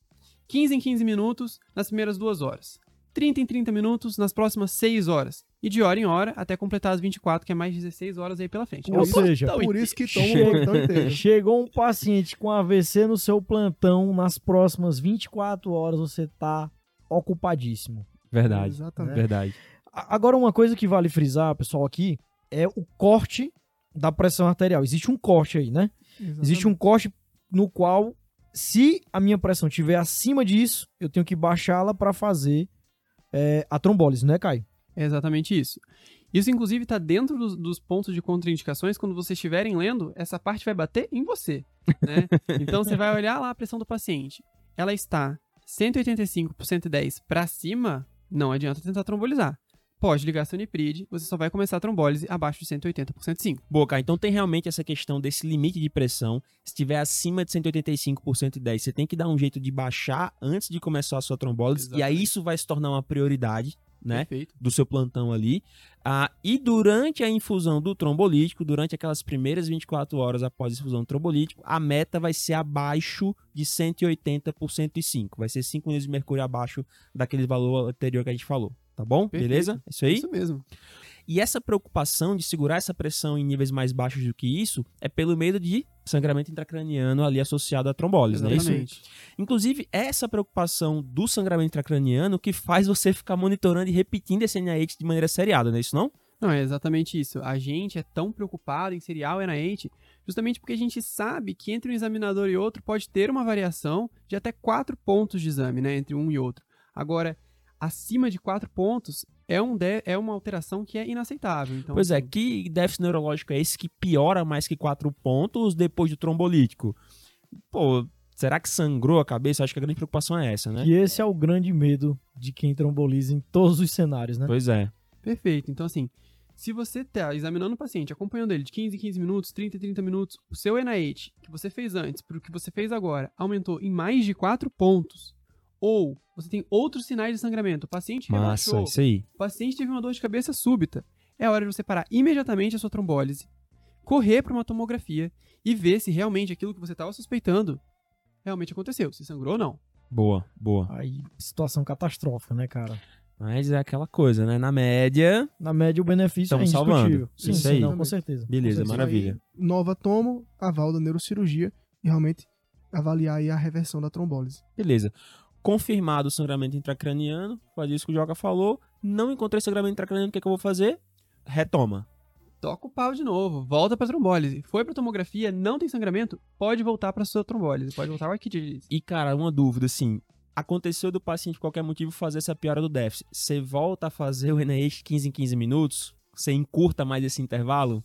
15 em 15 minutos nas primeiras duas horas. 30 em 30 minutos nas próximas 6 horas. E de hora em hora até completar as 24, que é mais 16 horas aí pela frente. Ou É o seja, plantão Por inteiro. isso que toma Chega. o plantão inteiro. Chegou um paciente com AVC no seu plantão, nas próximas 24 horas você tá ocupadíssimo. Verdade, Exatamente. verdade. Agora, uma coisa que vale frisar, pessoal, aqui, é o corte da pressão arterial. Existe um corte aí, né? Existe um corte no qual, se a minha pressão estiver acima disso, eu tenho que baixá-la para fazer é, a trombólise, né, Caio? É exatamente isso. Isso, inclusive, está dentro dos, dos pontos de contraindicações. Quando vocês estiverem lendo, essa parte vai bater em você. Né? então, você vai olhar lá a pressão do paciente. Ela está 185 por 110 para cima, não adianta tentar trombolizar. Pode ligar seu Nipride, você só vai começar a trombólise abaixo de 180 por 105. Boa, cara. Então tem realmente essa questão desse limite de pressão. Se estiver acima de 185 por 110, você tem que dar um jeito de baixar antes de começar a sua trombólise. E aí Exatamente. isso vai se tornar uma prioridade, né? Perfeito. do seu plantão ali. Ah, e durante a infusão do trombolítico, durante aquelas primeiras 24 horas após a infusão do trombolítico, a meta vai ser abaixo de 180 por 105. Vai ser 5 unidades de mercúrio abaixo daquele valor anterior que a gente falou. Tá bom? Perfeito. Beleza? Isso aí? Isso mesmo. E essa preocupação de segurar essa pressão em níveis mais baixos do que isso é pelo medo de sangramento intracraniano ali associado à trombólise, não é isso? Exatamente. Inclusive, é essa preocupação do sangramento intracraniano que faz você ficar monitorando e repetindo esse NIH de maneira seriada, não é isso não? Não, é exatamente isso. A gente é tão preocupado em serial NIH justamente porque a gente sabe que entre um examinador e outro pode ter uma variação de até 4 pontos de exame, né, entre um e outro. Agora, acima de 4 pontos é, um de- é uma alteração que é inaceitável. Então, pois é, assim, que déficit neurológico é esse que piora mais que 4 pontos depois do trombolítico? Pô, será que sangrou a cabeça? Acho que a grande preocupação é essa, né? E esse é o grande medo de quem tromboliza em todos os cenários, né? Pois é. Perfeito. Então, assim, se você está examinando o paciente, acompanhando ele de 15 em 15 minutos, 30 em 30 minutos, o seu NIH que você fez antes para o que você fez agora aumentou em mais de 4 pontos, ou você tem outros sinais de sangramento, o paciente Massa, relaxou, isso aí. o paciente teve uma dor de cabeça súbita, é hora de você parar imediatamente a sua trombólise, correr para uma tomografia e ver se realmente aquilo que você estava suspeitando realmente aconteceu, se sangrou ou não. Boa, boa. Aí, situação catastrófica, né, cara? Mas é aquela coisa, né? Na média, Na média, o benefício Tamo é indiscutível. salvando. Sim, Isso sim, aí. não, com certeza. beleza, Com certeza. maravilha. Nova tomo, aval da neurocirurgia e realmente avaliar aí a reversão da trombólise. Beleza. Confirmado o sangramento intracraniano, faz isso que o Joga falou. Não encontrei sangramento intracraniano, o que, é que eu vou fazer? Retoma. toca o pau de novo, volta pra trombólise. Foi pra tomografia, não tem sangramento, pode voltar pra sua trombólise, pode voltar ao arquidíase. E, cara, uma dúvida, assim. Aconteceu do paciente, por qualquer motivo, fazer essa piora do déficit. Você volta a fazer o NIH 15 em 15 minutos? Você encurta mais esse intervalo?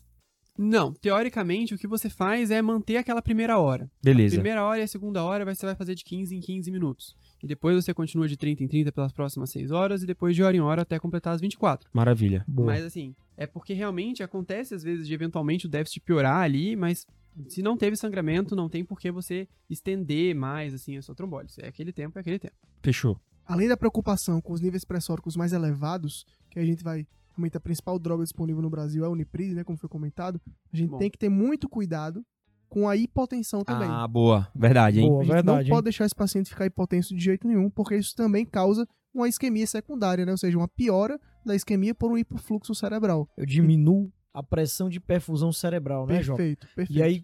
Não, teoricamente o que você faz é manter aquela primeira hora. Beleza. Primeira hora e a segunda hora você vai fazer de 15 em 15 minutos. E depois você continua de 30 em 30 pelas próximas 6 horas e depois de hora em hora até completar as 24. Maravilha. Boa. Mas assim, é porque realmente acontece às vezes de eventualmente o déficit piorar ali, mas se não teve sangramento, não tem por que você estender mais assim a sua trombólise. É aquele tempo, é aquele tempo. Fechou. Além da preocupação com os níveis pressóricos mais elevados, que a gente vai realmente a principal droga disponível no Brasil é a Unipride, né, como foi comentado, a gente Bom. tem que ter muito cuidado com a hipotensão também. Ah, boa. Verdade, hein? Boa, a gente verdade. não hein? pode deixar esse paciente ficar hipotenso de jeito nenhum, porque isso também causa uma isquemia secundária, né? Ou seja, uma piora da isquemia por um hipofluxo cerebral. Eu diminuo a pressão de perfusão cerebral, né, João? perfeito, perfeito. E aí,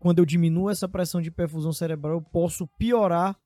quando eu diminuo essa pressão de perfusão cerebral, eu posso piorar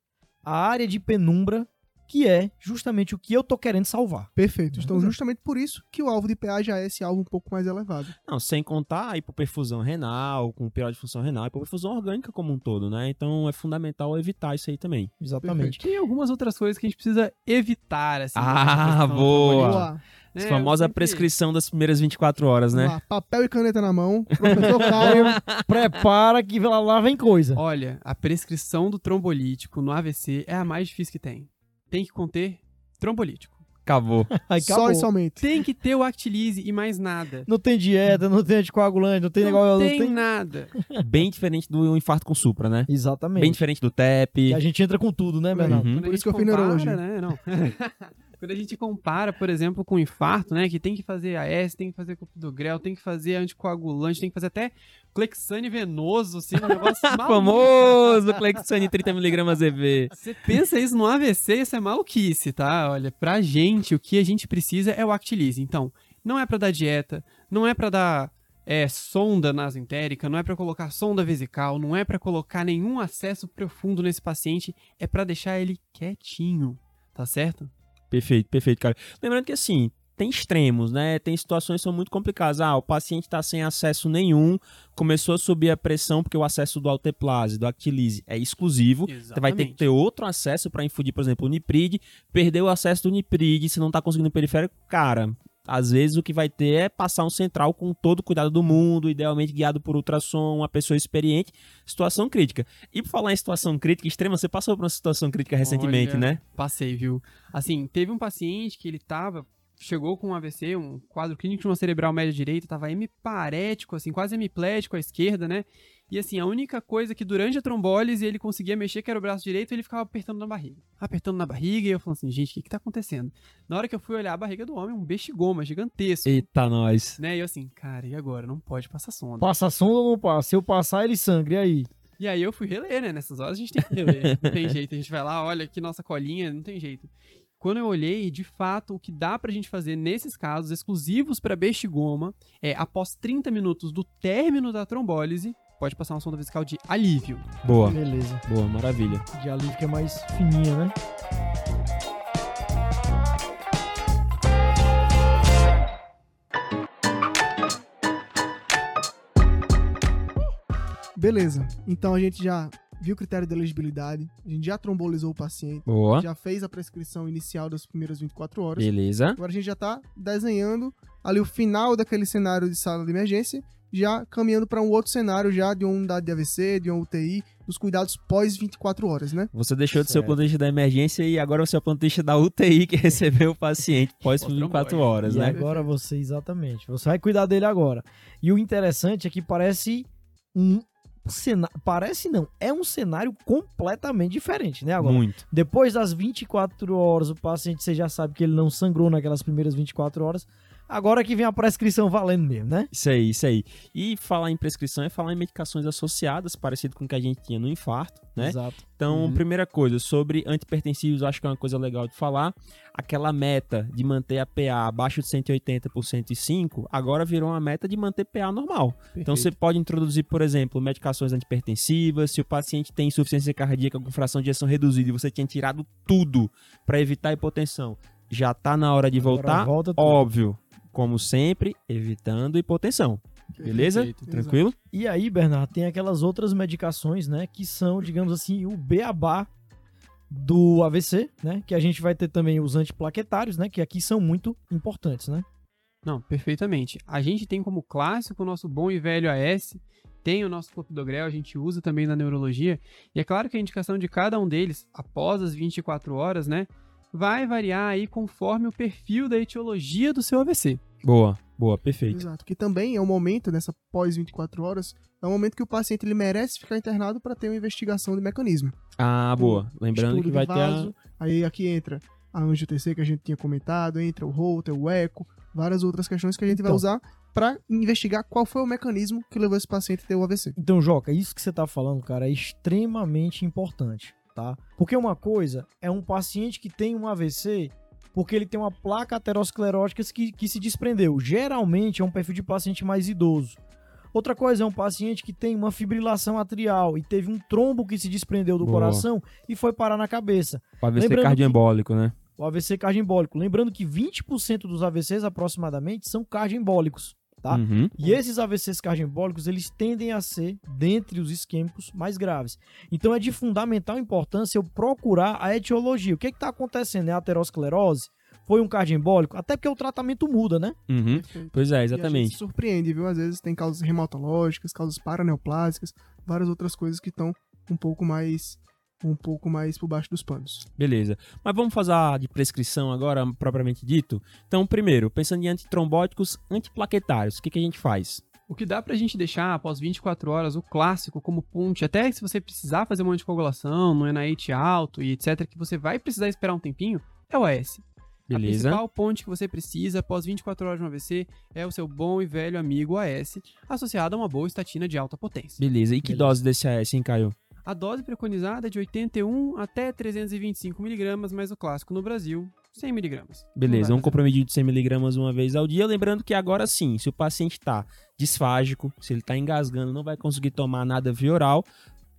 a área de penumbra, que é justamente o que eu tô querendo salvar. Perfeito. Então, justamente por isso que o alvo de PA já é esse alvo um pouco mais elevado. Não, sem contar a hipoperfusão renal, com pior de função renal, hipoperfusão orgânica como um todo, né? Então é fundamental evitar isso aí também. Exatamente. Tem algumas outras coisas que a gente precisa evitar, assim. Ah, boa. né? A famosa prescrição das primeiras 24 horas, né? Lá, papel e caneta na mão. Professor Caio. Prepara que lá, lá vem coisa. Olha, a prescrição do trombolítico no AVC é a mais difícil que tem. Tem que conter trombolítico. Acabou. Aí só e somente. Tem que ter o Actilise e mais nada. Não tem dieta, não tem anticoagulante, não tem não negócio. tem não tem... nada. Bem diferente do infarto com supra, né? Exatamente. Bem diferente do TEP. E a gente entra com tudo, né, Bernardo? Uhum. Por isso que eu compara, neurologia. Né? Não. Quando a gente compara, por exemplo, com infarto, né? Que tem que fazer AS, tem que fazer clopidogrel, tem que fazer anticoagulante, tem que fazer até clexane venoso, assim, um negócio maluco. Famoso Clexane 30mg EV. Você pensa isso no AVC, isso é maluquice, tá? Olha, pra gente, o que a gente precisa é o Actilise. Então, não é pra dar dieta, não é pra dar é, sonda nasentérica, não é pra colocar sonda vesical, não é pra colocar nenhum acesso profundo nesse paciente, é pra deixar ele quietinho, tá certo? Perfeito, perfeito, cara. Lembrando que assim, tem extremos, né? Tem situações que são muito complicadas. Ah, o paciente está sem acesso nenhum, começou a subir a pressão porque o acesso do alteplase, do actilise é exclusivo. Você vai ter que ter outro acesso para infundir, por exemplo, o Nipride. Perdeu o acesso do Nipride, se não está conseguindo o periférico, cara, às vezes o que vai ter é passar um central com todo o cuidado do mundo, idealmente guiado por ultrassom, uma pessoa experiente, situação crítica. E por falar em situação crítica extrema, você passou por uma situação crítica recentemente, Olha, né? Passei, viu? Assim, teve um paciente que ele tava. Chegou com um AVC, um quadro clínico de uma cerebral média direita, tava hemiparético, assim, quase hemiplético à esquerda, né? E assim, a única coisa que durante a trombólise ele conseguia mexer, que era o braço direito, ele ficava apertando na barriga. Apertando na barriga, e eu falando assim, gente, o que que tá acontecendo? Na hora que eu fui olhar a barriga do homem, um bexigoma gigantesco. Eita, nós. Né? E eu assim, cara, e agora? Não pode passar sonda. Passa sonda ou não passa? Se eu passar, ele sangra. E aí? E aí eu fui reler, né? Nessas horas a gente tem que reler. Não tem jeito. A gente vai lá, olha aqui nossa colinha, não tem jeito. Quando eu olhei, de fato, o que dá pra gente fazer nesses casos exclusivos para bestigoma é, após 30 minutos do término da trombólise, pode passar uma sonda vesical de alívio. Boa, Beleza. boa, maravilha. De alívio que é mais fininha, né? Beleza. Então a gente já viu o critério de elegibilidade, a gente já trombolizou o paciente, Boa. já fez a prescrição inicial das primeiras 24 horas. Beleza. Agora a gente já tá desenhando ali o final daquele cenário de sala de emergência, já caminhando para um outro cenário já de uma unidade de AVC, de uma UTI, dos cuidados pós 24 horas, né? Você deixou de ser o Certo. plantonista da emergência e agora você é o plantonista da UTI que recebeu o paciente pós Outra 24 morte. horas, e né? agora você, exatamente. Você vai cuidar dele agora. E o interessante é que parece um Parece não, é um cenário completamente diferente, né? Agora, Muito. depois das 24 horas, o paciente você já sabe que ele não sangrou naquelas primeiras 24 horas. Agora que vem a prescrição valendo mesmo, né? Isso aí, isso aí. E falar em prescrição é falar em medicações associadas, parecido com o que a gente tinha no infarto, né? Exato. Então, Uhum. primeira coisa, sobre antipertensivos, acho que é uma coisa legal de falar. Aquela meta de manter a PA abaixo de 180 por 105, agora virou uma meta de manter PA normal. Então, você pode introduzir, por exemplo, medicações antipertensivas. Se o paciente tem insuficiência cardíaca com fração de ejeção reduzida e você tinha tirado tudo para evitar a hipotensão, já tá na hora de Agora voltar. volta. Óbvio, como sempre, evitando hipotensão. Beleza? Perfeito. Tranquilo? E aí, Bernardo, tem aquelas outras medicações, né, que são, digamos assim, o beabá do AVC, né, que a gente vai ter também os antiplaquetários, né, que aqui são muito importantes, né? Não, perfeitamente. A gente tem como clássico o nosso bom e velho AS, tem o nosso clopidogrel, a gente usa também na neurologia, e é claro que a indicação de cada um deles, após as 24 horas, né, vai variar aí conforme o perfil da etiologia do seu AVC. Boa, boa, perfeito. Exato. Que também é um momento, nessa pós 24 horas, é um momento que o paciente ele merece ficar internado para ter uma investigação de mecanismo. Ah, boa. Lembrando que vai ter a... vaso, Aí aqui entra a angiotensina que a gente tinha comentado, entra o Holter, o eco, várias outras questões que a gente vai Então. usar para investigar qual foi o mecanismo que levou esse paciente a ter o AVC. Então, Joca, isso que você tá falando, cara, é extremamente importante, tá? Porque uma coisa é um paciente que tem um AVC porque ele tem uma placa aterosclerótica que, que se desprendeu. Geralmente é um perfil de paciente mais idoso. Outra coisa é um paciente que tem uma fibrilação atrial e teve um trombo que se desprendeu do Boa. coração e foi parar na cabeça. o AVC Lembrando cardioembólico, né? O AVC cardioembólico. Lembrando que 20% dos AVCs aproximadamente são cardioembólicos, tá? Uhum. E esses AVCs cardioembólicos, eles tendem a ser, dentre os isquêmicos, mais graves. Então é de fundamental importância eu procurar a etiologia. O que está acontecendo? É aterosclerose? Foi um cardioembólico? Até porque o tratamento muda, né? Uhum. Pois é, E a gente exatamente. se surpreende, viu? Às vezes tem causas reumatológicas, causas paraneoplásicas, várias outras coisas que estão um pouco mais um pouco mais por baixo dos panos. Beleza. Mas vamos fazer a de prescrição agora, propriamente dito? Então, primeiro, pensando em antitrombóticos antiplaquetários, o que, que a gente faz? O que dá pra gente deixar após 24 horas o clássico como ponte, até se você precisar fazer uma anticoagulação, no NIH alto e etc, que você vai precisar esperar um tempinho, é o AS. A Beleza? principal ponte que você precisa após 24 horas de um AVC é o seu bom e velho amigo AS, associado a uma boa estatina de alta potência. Beleza. E que Beleza. dose desse AS, hein, Caio? A dose preconizada é de 81 até 325 miligramas, mas o clássico no Brasil, 100 miligramas. Beleza, Não um vai comprimido de 100mg uma vez ao dia. Lembrando que agora sim, se o paciente está disfágico, se ele está engasgando, não vai conseguir tomar nada via oral,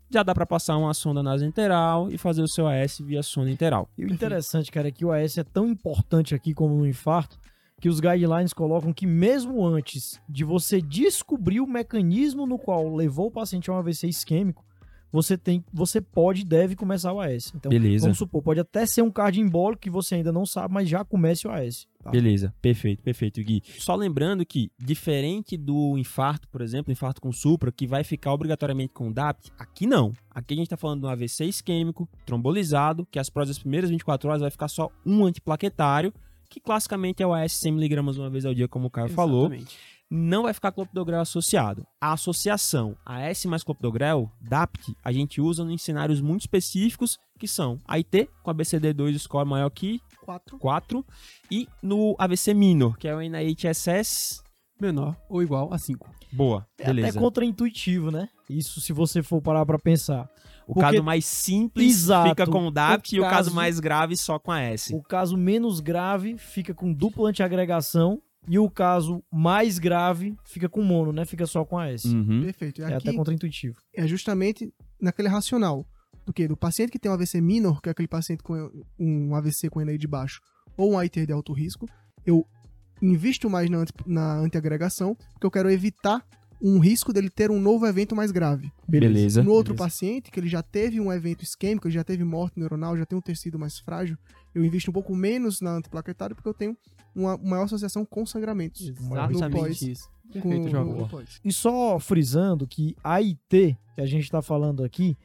já dá para passar uma sonda nasoenteral e fazer o seu AS via sonda enteral. E o interessante, cara, é que o AS é tão importante aqui como no infarto, que os guidelines colocam que mesmo antes de você descobrir o mecanismo no qual levou o paciente a um AVC isquêmico, você tem, você pode e deve começar o AS. Então, Beleza. vamos supor, pode até ser um cardioembólico que você ainda não sabe, mas já comece o AS. tá? Beleza, perfeito, perfeito, Gui. Só lembrando que, diferente do infarto, por exemplo, infarto com supra, que vai ficar obrigatoriamente com DAPT, aqui não. Aqui a gente tá falando de um AVC isquêmico, trombolizado, que as próximas primeiras 24 horas vai ficar só um antiplaquetário, que classicamente é o AS 100mg uma vez ao dia, como o Caio falou. Não vai ficar clopidogrel associado. A associação AS mais clopidogrel, DAPT, a gente usa em cenários muito específicos, que são AIT, com ABCD2 score maior que Quatro. 4, e no AVC minor, que é o NIHSS. Menor ou igual a 5. Boa, É até beleza. contraintuitivo, né? Isso se você for parar pra pensar. O porque- caso mais simples Exato. fica com o DAPT O e o caso caso- mais grave só com a S. O caso menos grave fica com dupla antiagregação e o caso mais grave fica com mono, né? Fica só com AS. Uhum. Perfeito. E É aqui até contraintuitivo. é justamente naquele racional do que do paciente que tem um AVC minor, que é aquele paciente com um AVC com NI de baixo ou um AIT de alto risco, eu invisto mais na, anti, na antiagregação, porque eu quero evitar um risco dele ter um novo evento mais grave. Beleza. No outro beleza. paciente, que ele já teve um evento isquêmico, ele já teve morte neuronal, já tem um tecido mais frágil, eu invisto um pouco menos na antiplaquetária porque eu tenho uma maior associação com sangramentos. No pós- Exatamente isso. com- Perfeito, pós. E só frisando que AIT, que a gente tá falando aqui,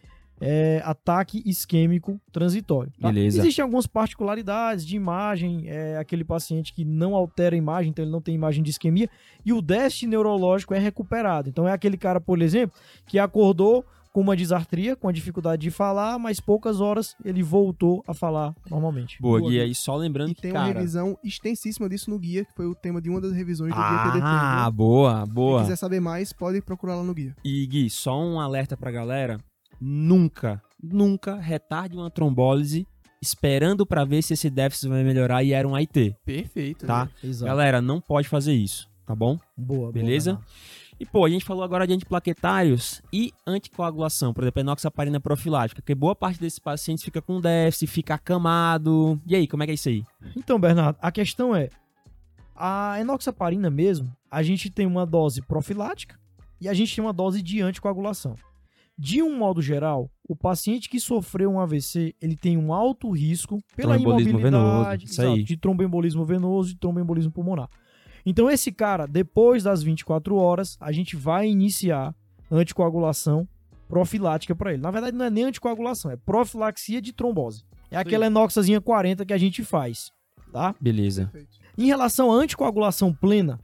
é ataque isquêmico transitório. tá? Beleza. Existem algumas particularidades de imagem, é aquele paciente que não altera a imagem, então ele não tem imagem de isquemia, e o déficit neurológico é recuperado. Então é aquele cara, por exemplo, que acordou com uma disartria, com a dificuldade de falar, mas poucas horas ele voltou a falar normalmente. Boa, Boa, Gui. Gui. Aí só lembrando E que, tem uma cara... revisão extensíssima disso no guia, que foi o tema de uma das revisões do guia TDT. Ah, boa, boa. quiser saber mais, pode procurar lá no guia. E Gui, só um alerta pra galera: nunca, nunca retarde uma trombólise esperando pra ver se esse déficit vai melhorar e era um AIT, Perfeito. tá? Exato. Galera, não pode fazer isso, tá bom? Boa, boa, Beleza? Bernardo. E pô, a gente falou agora de antiplaquetários e anticoagulação, por exemplo, enoxaparina profilática, porque boa parte desses pacientes fica com déficit, fica acamado. E aí, como é que é isso aí? Então, Bernardo, a questão é: a enoxaparina mesmo, a gente tem uma dose profilática e a gente tem uma dose de anticoagulação. De um modo geral, o paciente que sofreu um AVC, ele tem um alto risco pela imobilidade, venoso, exato, de tromboembolismo venoso e tromboembolismo pulmonar. Então, esse cara, depois das 24 horas, a gente vai iniciar anticoagulação profilática para ele. Na verdade, não é nem anticoagulação, é profilaxia de trombose. É aquela enoxazinha 40 que a gente faz, tá? Beleza. Perfeito. Em relação à anticoagulação plena,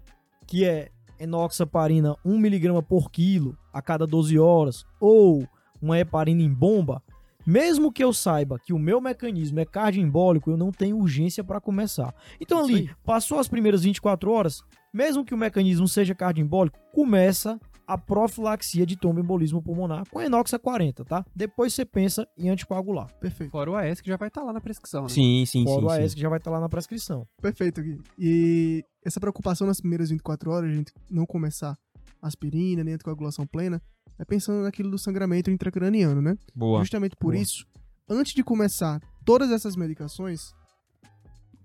que é enoxaparina 1mg por quilo a cada 12 horas, ou uma heparina em bomba, mesmo que eu saiba que o meu mecanismo é cardioembólico, eu não tenho urgência para começar. Então ali, passou as primeiras 24 horas, mesmo que o mecanismo seja cardioembólico, começa a profilaxia de tromboembolismo pulmonar com enoxa 40, tá? Depois você pensa em anticoagular. Perfeito. Fora o AS que já vai estar lá na prescrição, né? Sim, sim, Fora o sim. AS sim. que já vai estar lá na prescrição. Perfeito, Gui. E essa preocupação nas primeiras 24 horas, a gente não começar aspirina, nem anticoagulação plena, é pensando naquilo do sangramento intracraniano, né? Boa. Justamente por Boa. isso, antes de começar todas essas medicações,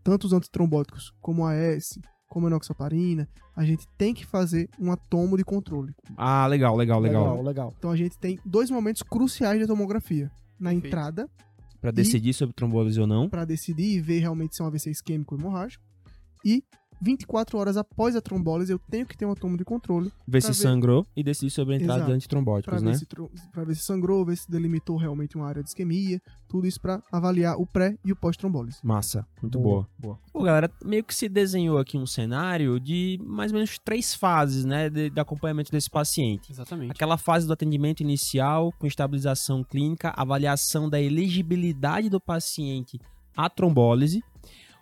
tanto os antitrombóticos como a AS, como a enoxaparina, a gente tem que fazer uma tomo de controle. Ah, legal, legal, legal. Legal, legal. Então a gente tem dois momentos cruciais da tomografia. Na Perfeito. entrada, Pra decidir sobre trombose ou não. Pra decidir e ver realmente se é um AVC isquêmico ou hemorrágico. E 24 horas após a trombólise, eu tenho que ter uma toma de controle Ver se ver- sangrou e decidir sobre a entrada Exato. de antitrombóticos, pra né? ver, tro- pra ver se sangrou, ver se delimitou realmente uma área de isquemia. Tudo isso pra avaliar o pré e o pós-trombólise. Massa, muito Boa, boa. Pô, galera, meio que se desenhou aqui um cenário de mais ou menos três fases, né, de, de acompanhamento desse paciente. Exatamente. Aquela fase do atendimento inicial, com estabilização clínica, avaliação da elegibilidade do paciente à trombólise,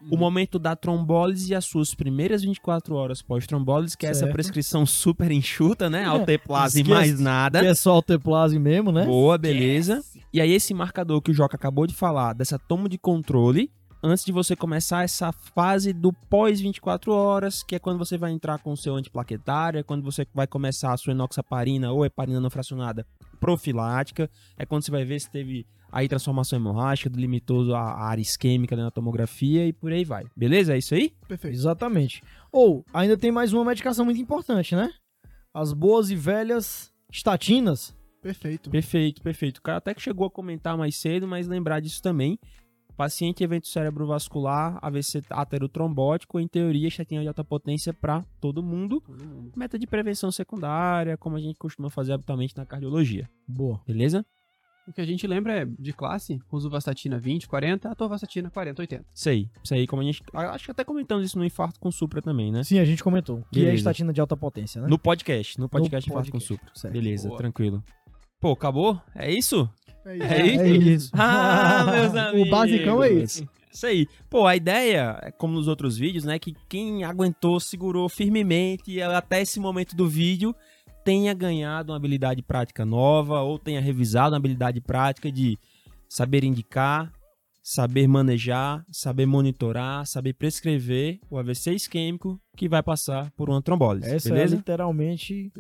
o momento da trombólise e as suas primeiras 24 horas pós-trombólise, que é essa prescrição super enxuta, né? É, Alteplase e esquece mais nada. Que é só o teplase mesmo, né? Boa, beleza. E aí esse marcador que o Joca acabou de falar, dessa toma de controle, antes de você começar essa fase do pós 24 horas, que é quando você vai entrar com o seu antiplaquetário, é quando você vai começar a sua enoxaparina ou heparina não fracionada profilática, é quando você vai ver se teve aí transformação hemorrágica, delimitou a a área isquêmica na tomografia e por aí vai. Beleza? É isso aí? Perfeito. Exatamente. Ou, ainda tem mais uma medicação muito importante, né? As boas e velhas estatinas. Perfeito. Perfeito, perfeito. O cara até que chegou a comentar mais cedo, mas lembrar disso também. Paciente evento cerebrovascular, AVC aterotrombótico, em teoria, estatina de alta potência para todo mundo. Meta de prevenção secundária, como a gente costuma fazer habitualmente na cardiologia. Boa. Beleza? O que a gente lembra é de classe, rosuvastatina 20, 40, atorvastatina 40, 80. Isso aí. Isso aí, como a gente. Acho que até comentamos isso no infarto com Supra também, né? Sim, a gente comentou. Que é Beleza. estatina de alta potência, né? No podcast. No podcast No infarto com podcast, Supra. certo. Beleza, Boa. tranquilo. Pô, acabou? É isso? É isso. É isso? É isso. Ah, meus amigos. O basicão é esse. Isso aí. Pô, a ideia, é como nos outros vídeos, né, que quem aguentou, segurou firmemente e até esse momento do vídeo tenha ganhado uma habilidade prática nova ou tenha revisado uma habilidade prática de saber indicar, saber manejar, saber monitorar, saber prescrever o AVC isquêmico que vai passar por uma trombólise. Essa beleza? é literalmente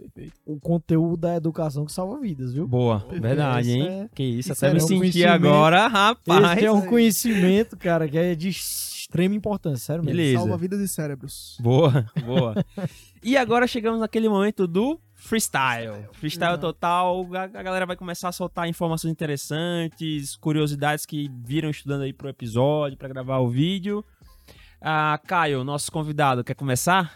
o conteúdo da educação que salva vidas, viu? Boa, verdade, hein? É- Que isso, isso até é me um senti agora, rapaz. Esse é um conhecimento, cara, que é de extrema importância, sério mesmo. Beleza. Salva vidas e cérebros. Boa, boa. e agora chegamos naquele momento do freestyle. Freestyle Exato. total. A, a galera vai começar a soltar informações interessantes, curiosidades que viram estudando aí pro episódio, pra gravar o vídeo. Ah, Caio, nosso convidado, quer começar?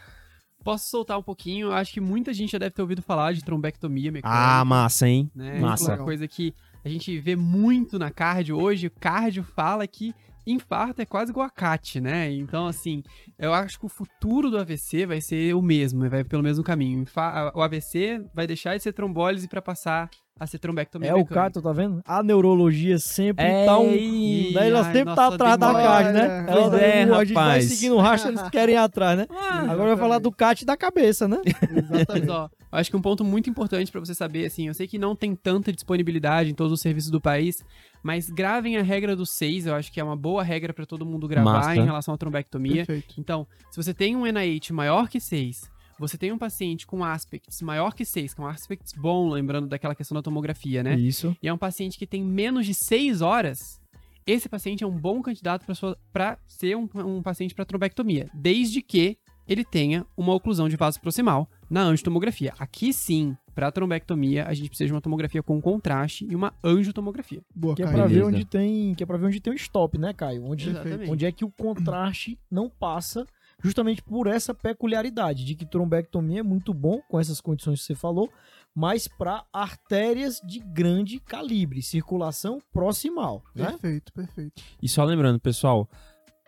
Posso soltar um pouquinho? Eu acho que muita gente já deve ter ouvido falar de trombectomia mecânica. Ah, massa, hein? né? Massa. Uma coisa que a gente vê muito na cardio hoje. O cardio fala que infarto é quase igual a CAT, né? Então, assim, eu acho que o futuro do AVC vai ser o mesmo, vai pelo mesmo caminho. O AVC vai deixar de ser trombólise para passar a ser trombectomia É o mecânica. Cato, tá vendo? A neurologia sempre É, tá um. Ih, Daí ela ai, sempre tá nossa, atrás da caixa, né? É, Ela- é, a gente vai rapaz. seguindo o rastro, eles querem ir atrás, né? Ah, Agora vai falar do CAT da cabeça, né? Exatamente. ó, eu acho que um ponto muito importante pra você saber, assim, eu sei que não tem tanta disponibilidade em todos os serviços do país, mas gravem a regra dos seis, eu acho que é uma boa regra pra todo mundo gravar Massa. em relação à trombectomia. Perfeito. Então, se você tem um NIH maior que 6, você tem um paciente com aspects maior que 6, que é um aspects bom, lembrando daquela questão da tomografia, né? Isso. E é um paciente que tem menos de 6 horas, esse paciente é um bom candidato para ser um, um paciente para trombectomia, desde que ele tenha uma oclusão de vaso proximal na angiotomografia. Aqui sim, para trombectomia, a gente precisa de uma tomografia com contraste e uma angiotomografia. Boa, Que é pra ver onde tem, que é para ver onde tem o stop, né, Caio? Onde, Exatamente. onde é que o contraste não passa, justamente por essa peculiaridade de que trombectomia é muito bom com essas condições que você falou, mas para artérias de grande calibre, circulação proximal, né? Perfeito, perfeito. E só lembrando, pessoal,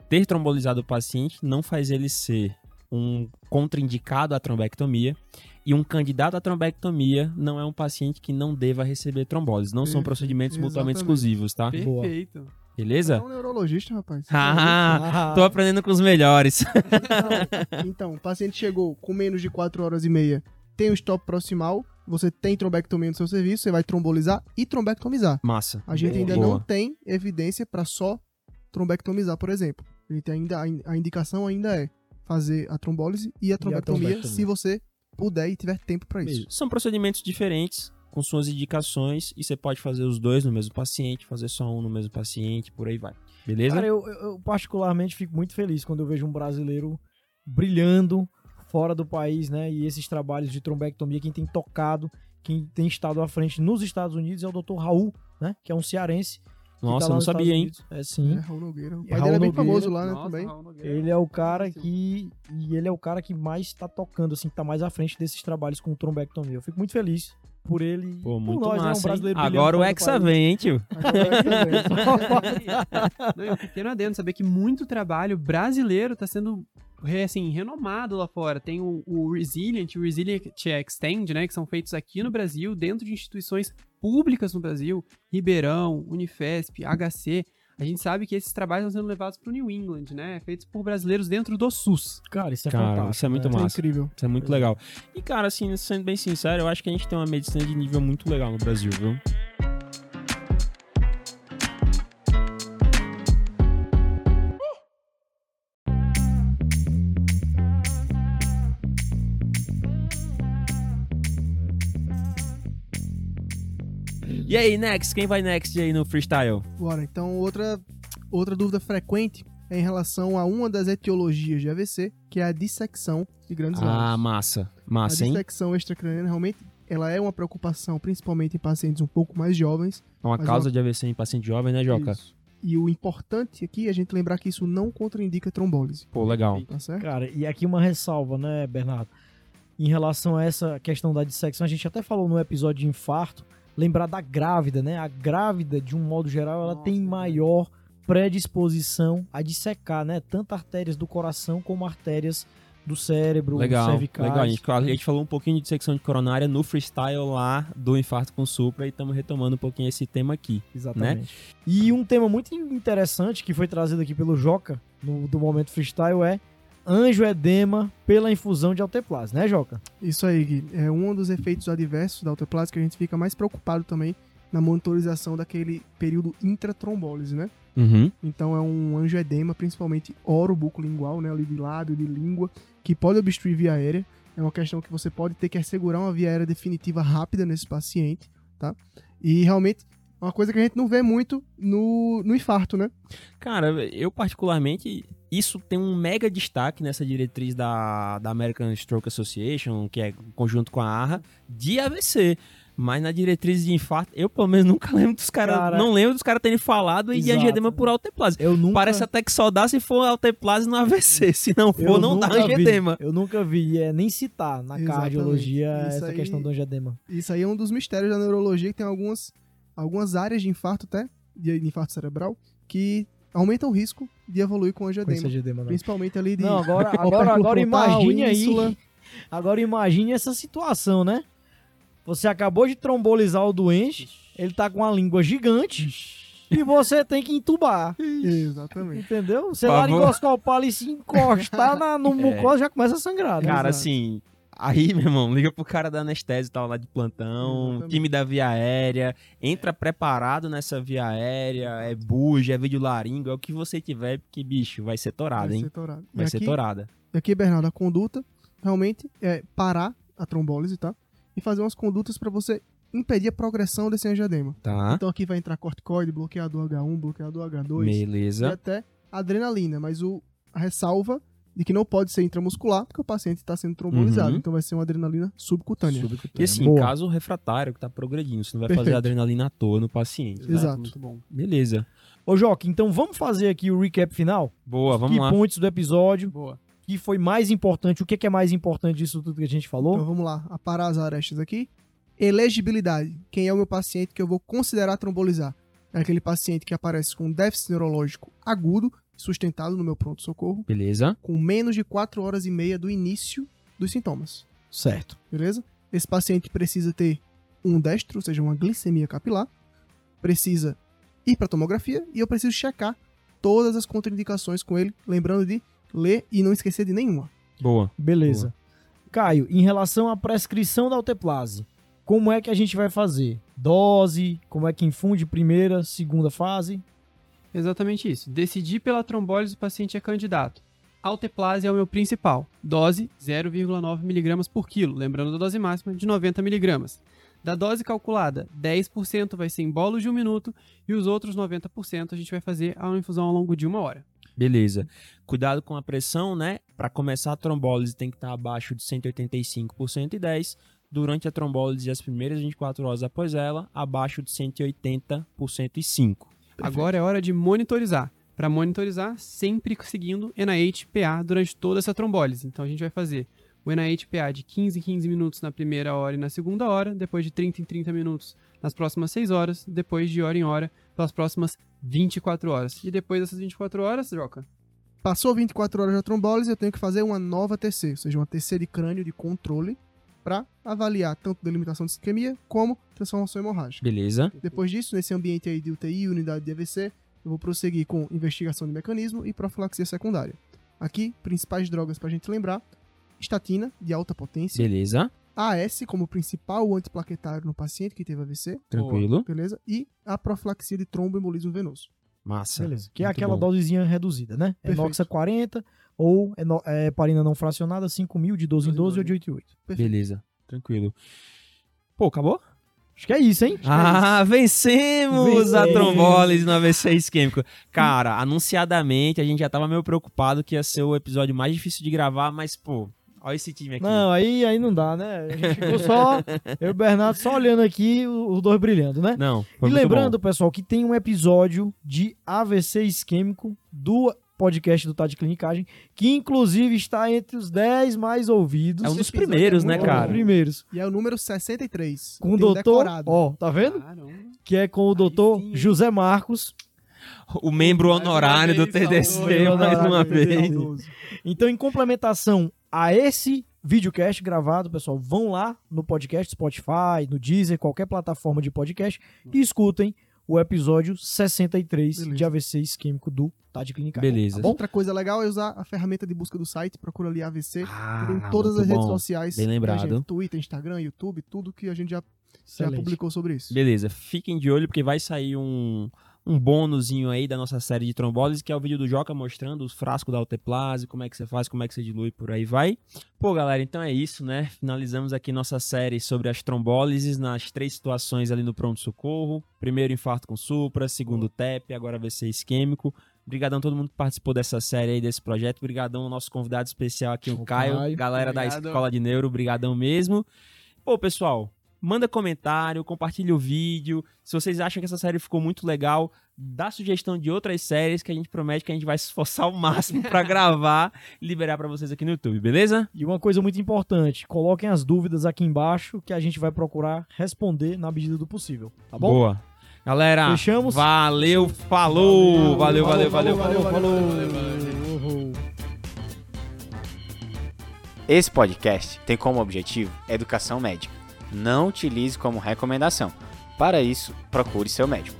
ter trombolizado o paciente não faz ele ser um contraindicado à trombectomia. E um candidato à trombectomia não é um paciente que não deva receber trombose. Não são Perfeito, procedimentos mutuamente exatamente. exclusivos, tá? Boa. Perfeito. É Beleza? um neurologista, rapaz. Ah, tô aprendendo com os melhores. Então, então, o paciente chegou com menos de 4 horas e meia, tem o stop proximal, você tem trombectomia no seu serviço, você vai trombolizar e trombectomizar. Massa. A gente Boa. ainda Boa. não tem evidência para só trombectomizar, por exemplo. A gente ainda a, a indicação ainda é fazer a trombólise e a trombectomia, trombectomia. se você puder e tiver tempo para isso. São procedimentos diferentes, com suas indicações, e você pode fazer os dois no mesmo paciente, fazer só um no mesmo paciente, por aí vai. Beleza? Cara, eu, eu- particularmente fico muito feliz quando eu vejo um brasileiro brilhando fora do país, né? E esses trabalhos de trombectomia, quem tem tocado, quem tem estado à frente nos Estados Unidos é o Dr. Raul, né? Que é um cearense tá Nossa, eu lá não sabia, hein? É sim. É, Raul Nogueira. O pai Raul dele é bem Nogueira. famoso lá, né, Nossa, também. Ele é o cara que. E ele é o cara que mais tá tocando, assim, que tá mais à frente desses trabalhos com trombectomia. Eu fico muito feliz por ele. Pô, por muito nós, né, um massa, brasileiro Agora o Hexa vem, hein, tio? Não, e um pequeno adendo, saber que muito trabalho brasileiro está sendo assim, renomado lá fora. Tem o, o Resilient, o Resilient Extend, né, que são feitos aqui no Brasil, dentro de instituições públicas no Brasil, Ribeirão, Unifesp, HC. A gente sabe que esses trabalhos estão sendo levados para o New England, né, feitos por brasileiros dentro do SUS. Cara, isso é Cara, fantástico. isso é muito né? Isso é massa. incrível. Isso é muito legal. E, cara, assim, sendo bem sincero, eu acho que a gente tem uma medicina de nível muito legal no Brasil, viu? E aí, next? Quem vai next aí no freestyle? Bora, então outra, outra dúvida frequente é em relação a uma das etiologias de AVC, que é a dissecção de grandes Ah, vasos. massa. A Massa, hein? dissecção extracraniana realmente ela é uma preocupação, principalmente em pacientes um pouco mais jovens. É uma causa de AVC em paciente jovem, né, Joca? Isso. E o importante aqui é a gente lembrar que isso não contraindica trombólise, Pô, legal. tá certo? Cara, e aqui uma ressalva, né, Bernardo? Em relação a essa questão da dissecção, a gente até falou no episódio de infarto, lembrar da grávida, né? A grávida, de um modo geral, ela Nossa, tem maior predisposição a dissecar, né? Tanto artérias do coração como artérias do cérebro, Legal, cervicais. legal. A gente, a gente falou um pouquinho de dissecção de coronária no freestyle lá do infarto com supra e estamos retomando um pouquinho esse tema aqui. Exatamente. E um tema muito interessante que foi trazido aqui pelo Joca, no, do momento freestyle, é angioedema pela infusão de alteplase, né, Joca? Isso aí, Gui. É um dos efeitos adversos da autoplase que a gente fica mais preocupado também na monitorização daquele período intratrombólise, né? Uhum. Então é um angioedema, principalmente orobucolingual, né, ali de lábio, de língua, que pode obstruir via aérea. É uma questão que você pode ter que assegurar uma via aérea definitiva rápida nesse paciente, tá? E realmente é uma coisa que a gente não vê muito no, no infarto, né? Cara, eu particularmente, isso tem um mega destaque nessa diretriz da, da American Stroke Association, que é conjunto com a ARRA, de AVC. Mas na diretriz de infarto, eu pelo menos nunca lembro dos caras. Cara, não lembro dos caras terem falado em exato. angioedema por alteplase. Eu nunca Parece até que só dá se for alteplase no AVC. Se não for, eu não dá nunca vi. Eu nunca vi, é, nem citar na Exatamente. cardiologia Isso essa aí- questão do angioedema. Isso aí é um dos mistérios da neurologia, que tem algumas, algumas áreas de infarto até, de infarto cerebral, que aumentam o risco de evoluir com Com angioedema. não. Principalmente ali de Não, agora, agora, agora imagine aí. Agora imagine essa situação, né? Você acabou de trombolizar o doente, ele tá com a língua gigante e você tem que entubar. Exatamente. Entendeu? Você favor. laringoscopar ali se encostar na, no mucosa já começa a sangrar. né? Cara, Exato. assim, aí, meu irmão, liga pro cara da anestesia e tal lá de plantão, Exatamente. time da via aérea, entra preparado nessa via aérea, é buja, é vídeo laringo, é o que você tiver, porque, bicho, vai ser torada, Vai hein? ser torado. Vai e ser aqui, torada. e aqui, Bernardo, a conduta realmente é parar a trombólise, tá? E fazer umas condutas para você impedir a progressão desse angioedema. Tá? Então aqui vai entrar corticoide, bloqueador H1, bloqueador H2 e Beleza. até adrenalina, mas o, a ressalva de que não pode ser intramuscular, porque o paciente está sendo trombolizado. Uhum. Então vai ser uma adrenalina subcutânea. E assim, Boa. caso refratário que tá progredindo, você não vai fazer Perfeito. adrenalina à toa no paciente. Exato. Muito bom. Beleza. Ô, Joca, então vamos fazer aqui o recap final? Boa, vamos que lá. pontos do episódio, Boa. que foi mais importante, o que, que é mais importante disso tudo que a gente falou? Então vamos lá, aparar as arestas aqui. Elegibilidade. Quem é o meu paciente que eu vou considerar trombolizar? É aquele paciente que aparece com déficit neurológico agudo, sustentado no meu pronto-socorro, Beleza. com menos de 4 horas e meia do início dos sintomas. Certo. Beleza? Esse paciente precisa ter um destro, ou seja, uma glicemia capilar, precisa ir para tomografia e eu preciso checar todas as contraindicações com ele, lembrando de ler e não esquecer de nenhuma. Boa. Beleza. Caio, em relação à prescrição da alteplase, como é que a gente vai fazer? Dose, como é que infunde primeira, segunda fase? Exatamente isso. Decidir pela trombólise o paciente é candidato. Alteplase é o meu principal. Dose 0,9 mg por quilo, lembrando da dose máxima de 90 mg. Da dose calculada, 10% vai ser em bolos de um minuto e os outros 90% a gente vai fazer a infusão ao longo de uma hora. Beleza. Cuidado com a pressão, né? Para começar a trombólise tem que estar abaixo de 185 por 110. Durante a trombólise, as primeiras 24 horas após ela, abaixo de 180 por 105. Agora é hora de monitorizar. Para monitorizar, sempre seguindo NIH-PA durante toda essa trombólise. Então a gente vai fazer o NIH-PA de 15 em 15 minutos na primeira hora e na segunda hora, depois de 30 em 30 minutos nas próximas 6 horas, depois de hora em hora pelas próximas 24 horas. E depois dessas 24 horas, Joca, Passou 24 horas da trombólise, eu tenho que fazer uma nova TC, ou seja, uma TC de crânio de controle para avaliar tanto delimitação de isquemia como transformação hemorrágica. Beleza. Depois disso, nesse ambiente aí de UTI e unidade de AVC, eu vou prosseguir com investigação de mecanismo e profilaxia secundária. Aqui, principais drogas para a gente lembrar: estatina, de alta potência, Beleza. AS como principal antiplaquetário no paciente que teve AVC, Tranquilo. beleza? E a profilaxia de tromboembolismo venoso. Massa. Beleza. Que é Muito aquela bom. dosezinha reduzida, né? Perfeito. Enoxa 40 ou eno- é, parina não fracionada 5 mil de 12 em 12 ou de 8 em 8. Perfeito. Beleza. Tranquilo. Pô, acabou? Acho que é isso, hein? Ah, vencemos a Vencemos. trombólise no AVC isquêmico. Cara, anunciadamente a gente já tava meio preocupado que ia ser o episódio mais difícil de gravar, mas, pô, olha esse time aqui. Não, aí, aí não dá, né? A gente ficou só, eu e o Bernardo só olhando aqui, o- os dois brilhando, né? Não, foi e muito lembrando, bom. pessoal, que tem um episódio de AVC isquêmico do podcast do Tá de Clinicagem, que inclusive está entre os 10 mais ouvidos. É um dos primeiros, é né, muito Um dos cara? primeiros. E é o número 63. Com o doutor, decorado. ó, tá vendo? Caramba. Que é com o doutor sim. José Marcos. O membro honorário do TDC, salvou. mais uma vez. TDC. Então, em complementação a esse videocast gravado, pessoal, vão lá no podcast Spotify, no Deezer, qualquer plataforma de podcast e escutem o episódio 63 Beleza. de AVC isquêmico do Tá de Clinicagem. Beleza. Bom, Outra coisa legal é usar a ferramenta de busca do site, procura ali AVC, Ah, em todas as redes bom. sociais. Bem lembrado. gente, Twitter, Instagram, YouTube, tudo que a gente já, já publicou sobre isso. Beleza, fiquem de olho porque vai sair um, um bônusinho aí da nossa série de trombólise, que é o vídeo do Joca mostrando os frascos da alteplase, como é que você faz, como é que você dilui, por aí vai. Pô, galera, então é isso, né? Finalizamos aqui nossa série sobre as trombólises nas três situações ali no pronto-socorro. Primeiro infarto com supra, segundo TEP, agora AVC isquêmico. Obrigadão a todo mundo que participou dessa série aí, desse projeto. Obrigadão ao nosso convidado especial aqui, o, O Caio, Caio. galera da Obrigado. Escola de Neuro. Obrigadão mesmo. Pô, pessoal, manda comentário, compartilha o vídeo. Se vocês acham que essa série ficou muito legal, dá sugestão de outras séries que a gente promete que a gente vai se esforçar ao máximo pra gravar e liberar pra vocês aqui no YouTube, beleza? E uma coisa muito importante, coloquem as dúvidas aqui embaixo que a gente vai procurar responder na medida do possível, tá bom? Boa. Galera, Fechamos? valeu, falou. Valeu, valeu, valeu. valeu, falou. Esse podcast tem como objetivo educação médica. Não utilize como recomendação. Para isso, procure seu médico.